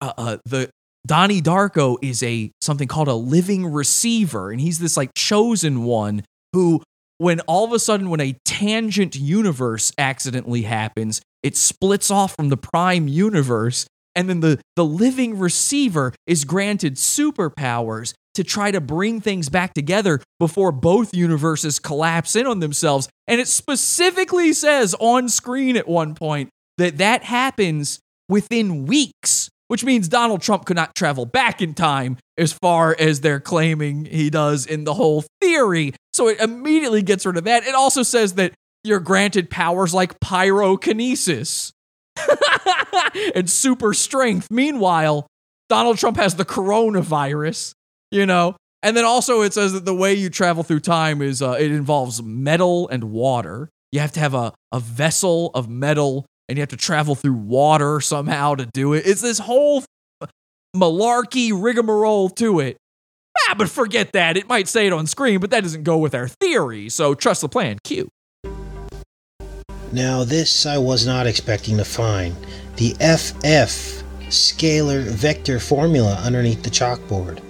uh, uh, the Donnie Darko is a something called a living receiver, and he's this like chosen one who, when all of a sudden, when a tangent universe accidentally happens, it splits off from the prime universe, and then the the living receiver is granted superpowers to try to bring things back together before both universes collapse in on themselves. And it specifically says on screen at one point that that happens within weeks, which means Donald Trump could not travel back in time as far as they're claiming he does in the whole theory. So it immediately gets rid of that. It also says that you're granted powers like pyrokinesis and super strength. Meanwhile, Donald Trump has the coronavirus, you know? And then also it says that the way you travel through time is uh, it involves metal and water. You have to have a, a vessel of metal and you have to travel through water somehow to do it. It's this whole malarkey rigmarole to it. Ah, but forget that. It might say it on screen, but that doesn't go with our theory. So trust the plan. Q. Now, this I was not expecting to find. The FF scalar vector formula underneath the chalkboard,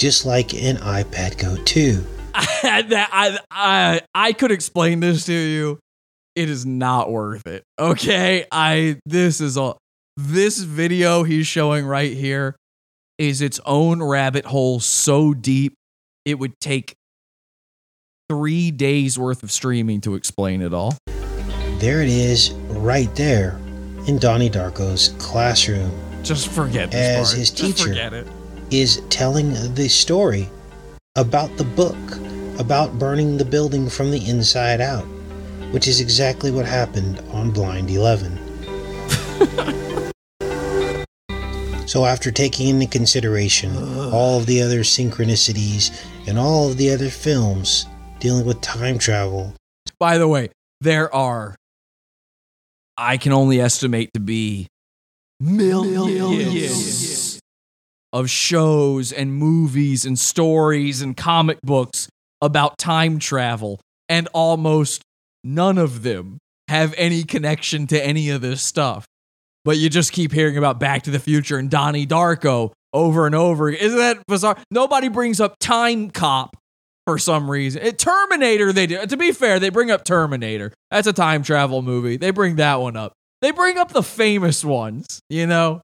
just like in iPad Go 2. that I, I I could explain this to you. It is not worth it. Okay? I this is a this video he's showing right here is its own rabbit hole so deep it would take 3 days worth of streaming to explain it all. There it is, right there, in Donnie Darko's classroom. Just forget this As part. his teacher is telling the story about the book, about burning the building from the inside out, which is exactly what happened on Blind 11. so, after taking into consideration all of the other synchronicities and all of the other films dealing with time travel, By the way, there are I can only estimate to be millions of shows and movies and stories and comic books about time travel, and almost none of them have any connection to any of this stuff. But you just keep hearing about Back to the Future and Donnie Darko over and over. Isn't that bizarre? Nobody brings up Timecop for some reason. It, Terminator, they do. To be fair, they bring up Terminator. That's a time travel movie. They bring that one up. They bring up the famous ones, you know?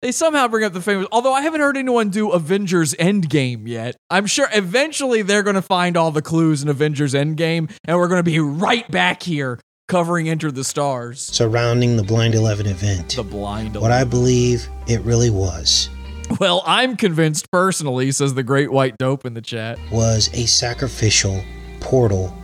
They somehow bring up the famous, although I haven't heard anyone do Avengers Endgame yet. I'm sure eventually they're going to find all the clues in Avengers Endgame, and we're going to be right back here covering Enter the Stars. surrounding the Blind 11 event. The blind. What I believe it really was Well, I'm convinced personally, says the Great White Dope in the chat. was a sacrificial portal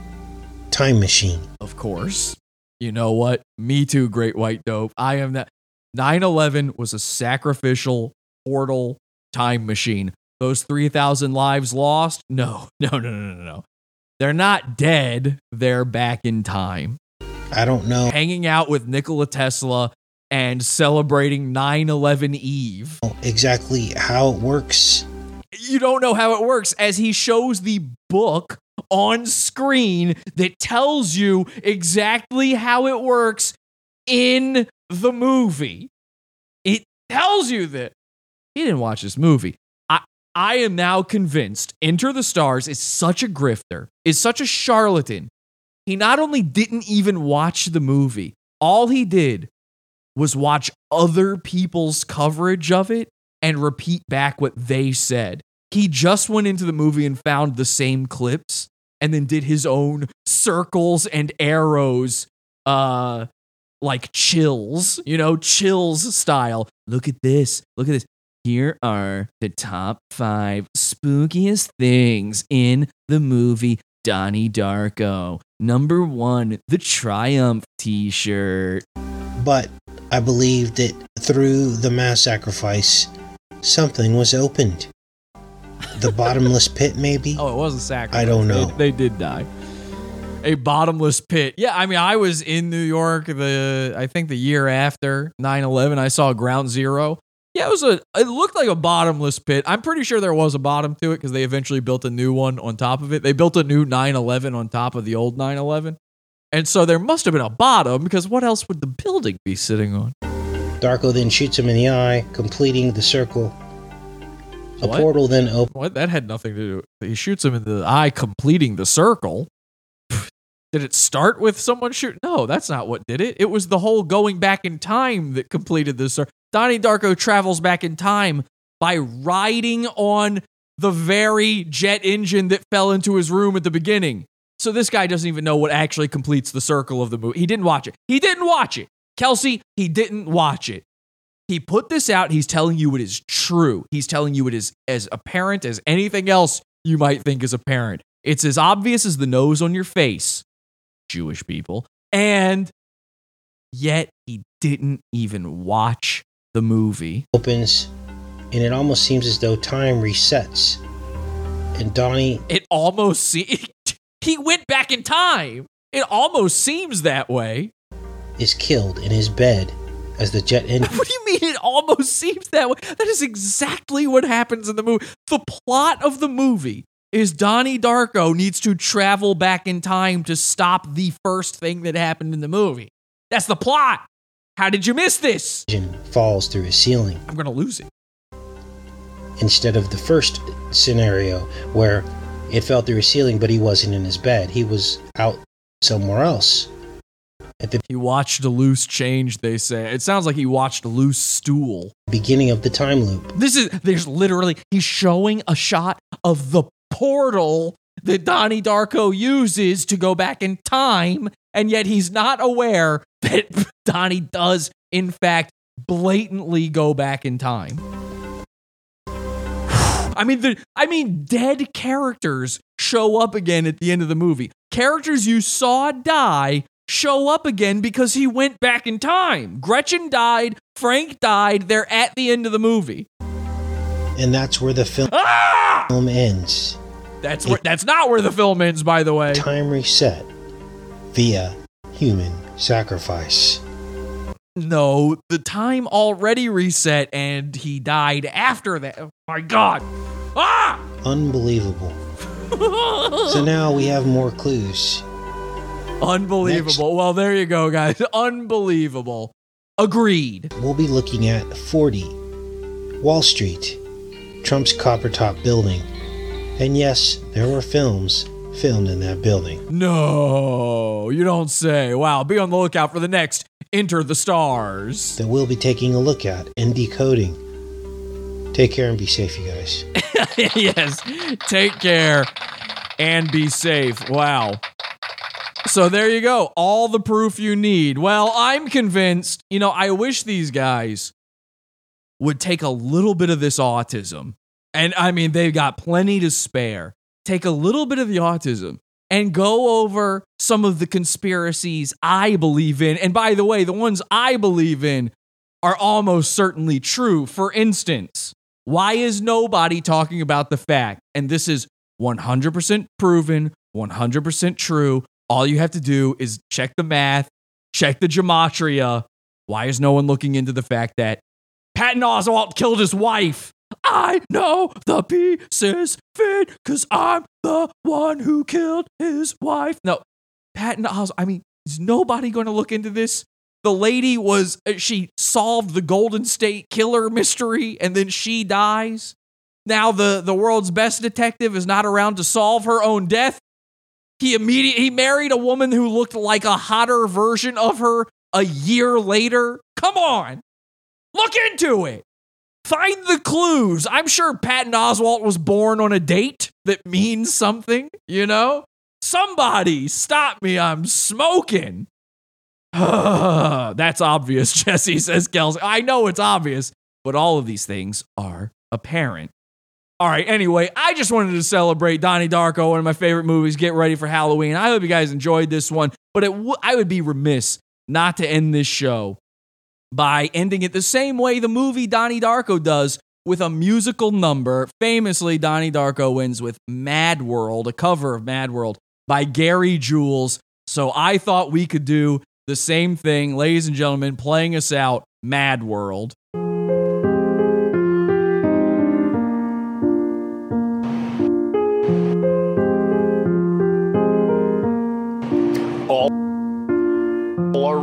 time machine. Of course. You know what? Me too, Great White Dope. I am that. 9 11 was a sacrificial portal time machine. Those 3,000 lives lost? No, no, no, no, no, no. They're not dead. They're back in time. I don't know Hanging out with Nikola Tesla and celebrating 9 11 Eve. exactly how it works. you don't know how it works as he shows the book on screen that tells you exactly how it works in the movie. It tells you that he didn't watch this movie. I I am now convinced Enter the Stars is such a grifter, is such a charlatan. He not only didn't even watch the movie, all he did was watch other people's coverage of it and repeat back what they said. He just went into the movie and found the same clips and then did his own circles and arrows uh like chills, you know, chills style. Look at this. Look at this. Here are the top 5 spookiest things in the movie Donnie Darko. Number 1, the Triumph t-shirt. But I believe that through the mass sacrifice, something was opened. The bottomless pit, maybe? Oh, it wasn't sacrifice. I don't know. They, they did die. A bottomless pit. Yeah, I mean, I was in New York the I think the year after 9/11. I saw Ground Zero. Yeah, it was a. It looked like a bottomless pit. I'm pretty sure there was a bottom to it because they eventually built a new one on top of it. They built a new 9/11 on top of the old 9/11, and so there must have been a bottom because what else would the building be sitting on? Darko then shoots him in the eye, completing the circle A What? portal then opens. What? That had nothing to do. He shoots him in the eye, completing the circle. Did it start with someone shoot? No, that's not what did it. It was the whole going back in time that completed this. cir- Donnie Darko travels back in time by riding on the very jet engine that fell into his room at the beginning. So this guy doesn't even know what actually completes the circle of the movie. He didn't watch it. He didn't watch it. Kelsey, he didn't watch it. He put this out. He's telling you it is true. He's telling you it is as apparent as anything else you might think is apparent. It's as obvious as the nose on your face, Jewish people. And yet he didn't even watch the movie. opens, and it almost seems as though time resets. And Donnie It almost se- he went back in time. It almost seems that way. is killed in his bed as the jet engine What do you mean it almost seems that way? That is exactly what happens in the movie. The plot of the movie is Donnie Darko needs to travel back in time to stop the first thing that happened in the movie. That's the plot. How did you miss this? falls through his ceiling I'm going to lose it. instead of the first scenario where it fell through his ceiling, but he wasn't in his bed. He was out somewhere else. At the He watched a loose change, they say. It sounds like he watched a loose stool. beginning of the time loop, This is there's literally he's showing a shot of the portal that Donnie Darko uses to go back in time, and yet he's not aware that Donnie does, in fact, blatantly go back in time. I mean, the I mean, dead characters show up again at the end of the movie. Characters you saw die show up again because he went back in time. Gretchen died, Frank died. They're at the end of the movie. and that's where the film, Ah! film ends. That's where, that's not where the film ends, by the way. Time reset via human sacrifice. No, the time already reset, and he died after that. Oh my God! Ah! Unbelievable. So now we have more clues. Unbelievable. Well, there you go, guys. Unbelievable. Agreed. We'll be looking at 40 Wall Street, Trump's copper top building. And yes, there were films filmed in that building. No, you don't say. Wow, be on the lookout for the next Enter the Stars. that we'll be taking a look at and decoding. Take care and be safe, you guys. yes. Take care and be safe. Wow. So there you go. All the proof you need. Well, I'm convinced, you know, I wish these guys would take a little bit of this autism. And I mean, they've got plenty to spare. Take a little bit of the autism and go over some of the conspiracies I believe in. And by the way, the ones I believe in are almost certainly true. For instance, why is nobody talking about the fact, and this is 100% proven, 100% true? All you have to do is check the math, check the gematria. Why is no one looking into the fact that Patton Oswalt killed his wife? I know the pieces fit because I'm the one who killed his wife. No, Patton Oswalt, I mean, is nobody going to look into this? The lady was, uh, she solved the Golden State Killer mystery and then she dies. Now the, the world's best detective is not around to solve her own death. He immediately he married a woman who looked like a hotter version of her a year later. Come on. Look into it. Find the clues. I'm sure Patton Oswalt was born on a date that means something, you know? Somebody stop me. I'm smoking. That's obvious, Jesse says Kelsey. I know it's obvious, but all of these things are apparent. All right, anyway, I just wanted to celebrate Donnie Darko, one of my favorite movies. Get ready for Halloween. I hope you guys enjoyed this one, but w- I would be remiss not to end this show by ending it the same way the movie Donnie Darko does with a musical number. Famously, Donnie Darko wins with Mad World, a cover of Mad World by Gary Jules. So I thought we could do the same thing, ladies and gentlemen, playing us out Mad World.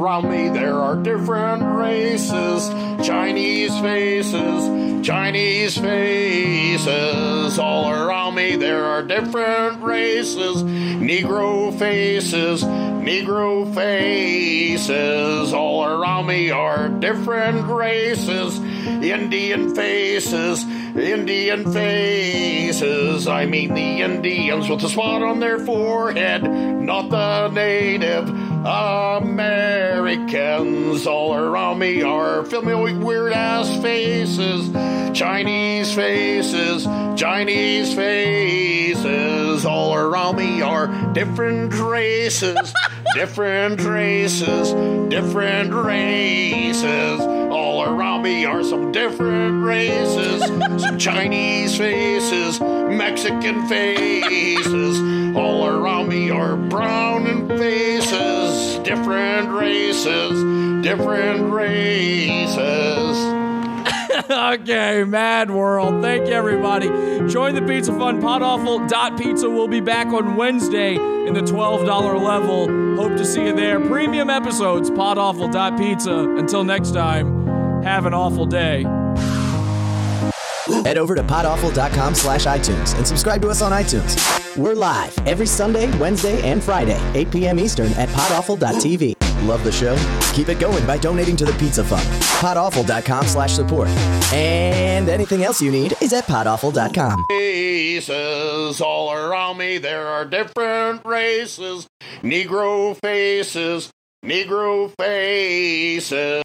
Around me there are different races, Chinese faces, Chinese faces. All around me. There are different races, Negro faces, Negro faces. All around me are different mm. races, Indian faces, Indian faces. I mean the Indians with the spot on their forehead, not the Native Americans. All around me are filming with weird ass faces, Chinese faces, Chinese faces all around me are different races, different races, different races. All around me are some different races, some Chinese faces, Mexican faces. All around me are brown faces, different races, different races. okay, Mad World. Thank you, everybody. Join the Pizza Fund. Podawful.pizza will be back on Wednesday in the $12 level. Hope to see you there. Premium episodes, podawful.pizza. Until next time, have an awful day. Head over to podawful.com slash iTunes and subscribe to us on iTunes. We're live every Sunday, Wednesday, and Friday, 8 p.m. Eastern at podawful.tv. Love the show? Keep it going by donating to the Pizza Fund. Podawful.com slash support. And anything else you need is at podawful.com. Faces all around me, there are different races, Negro faces, Negro faces.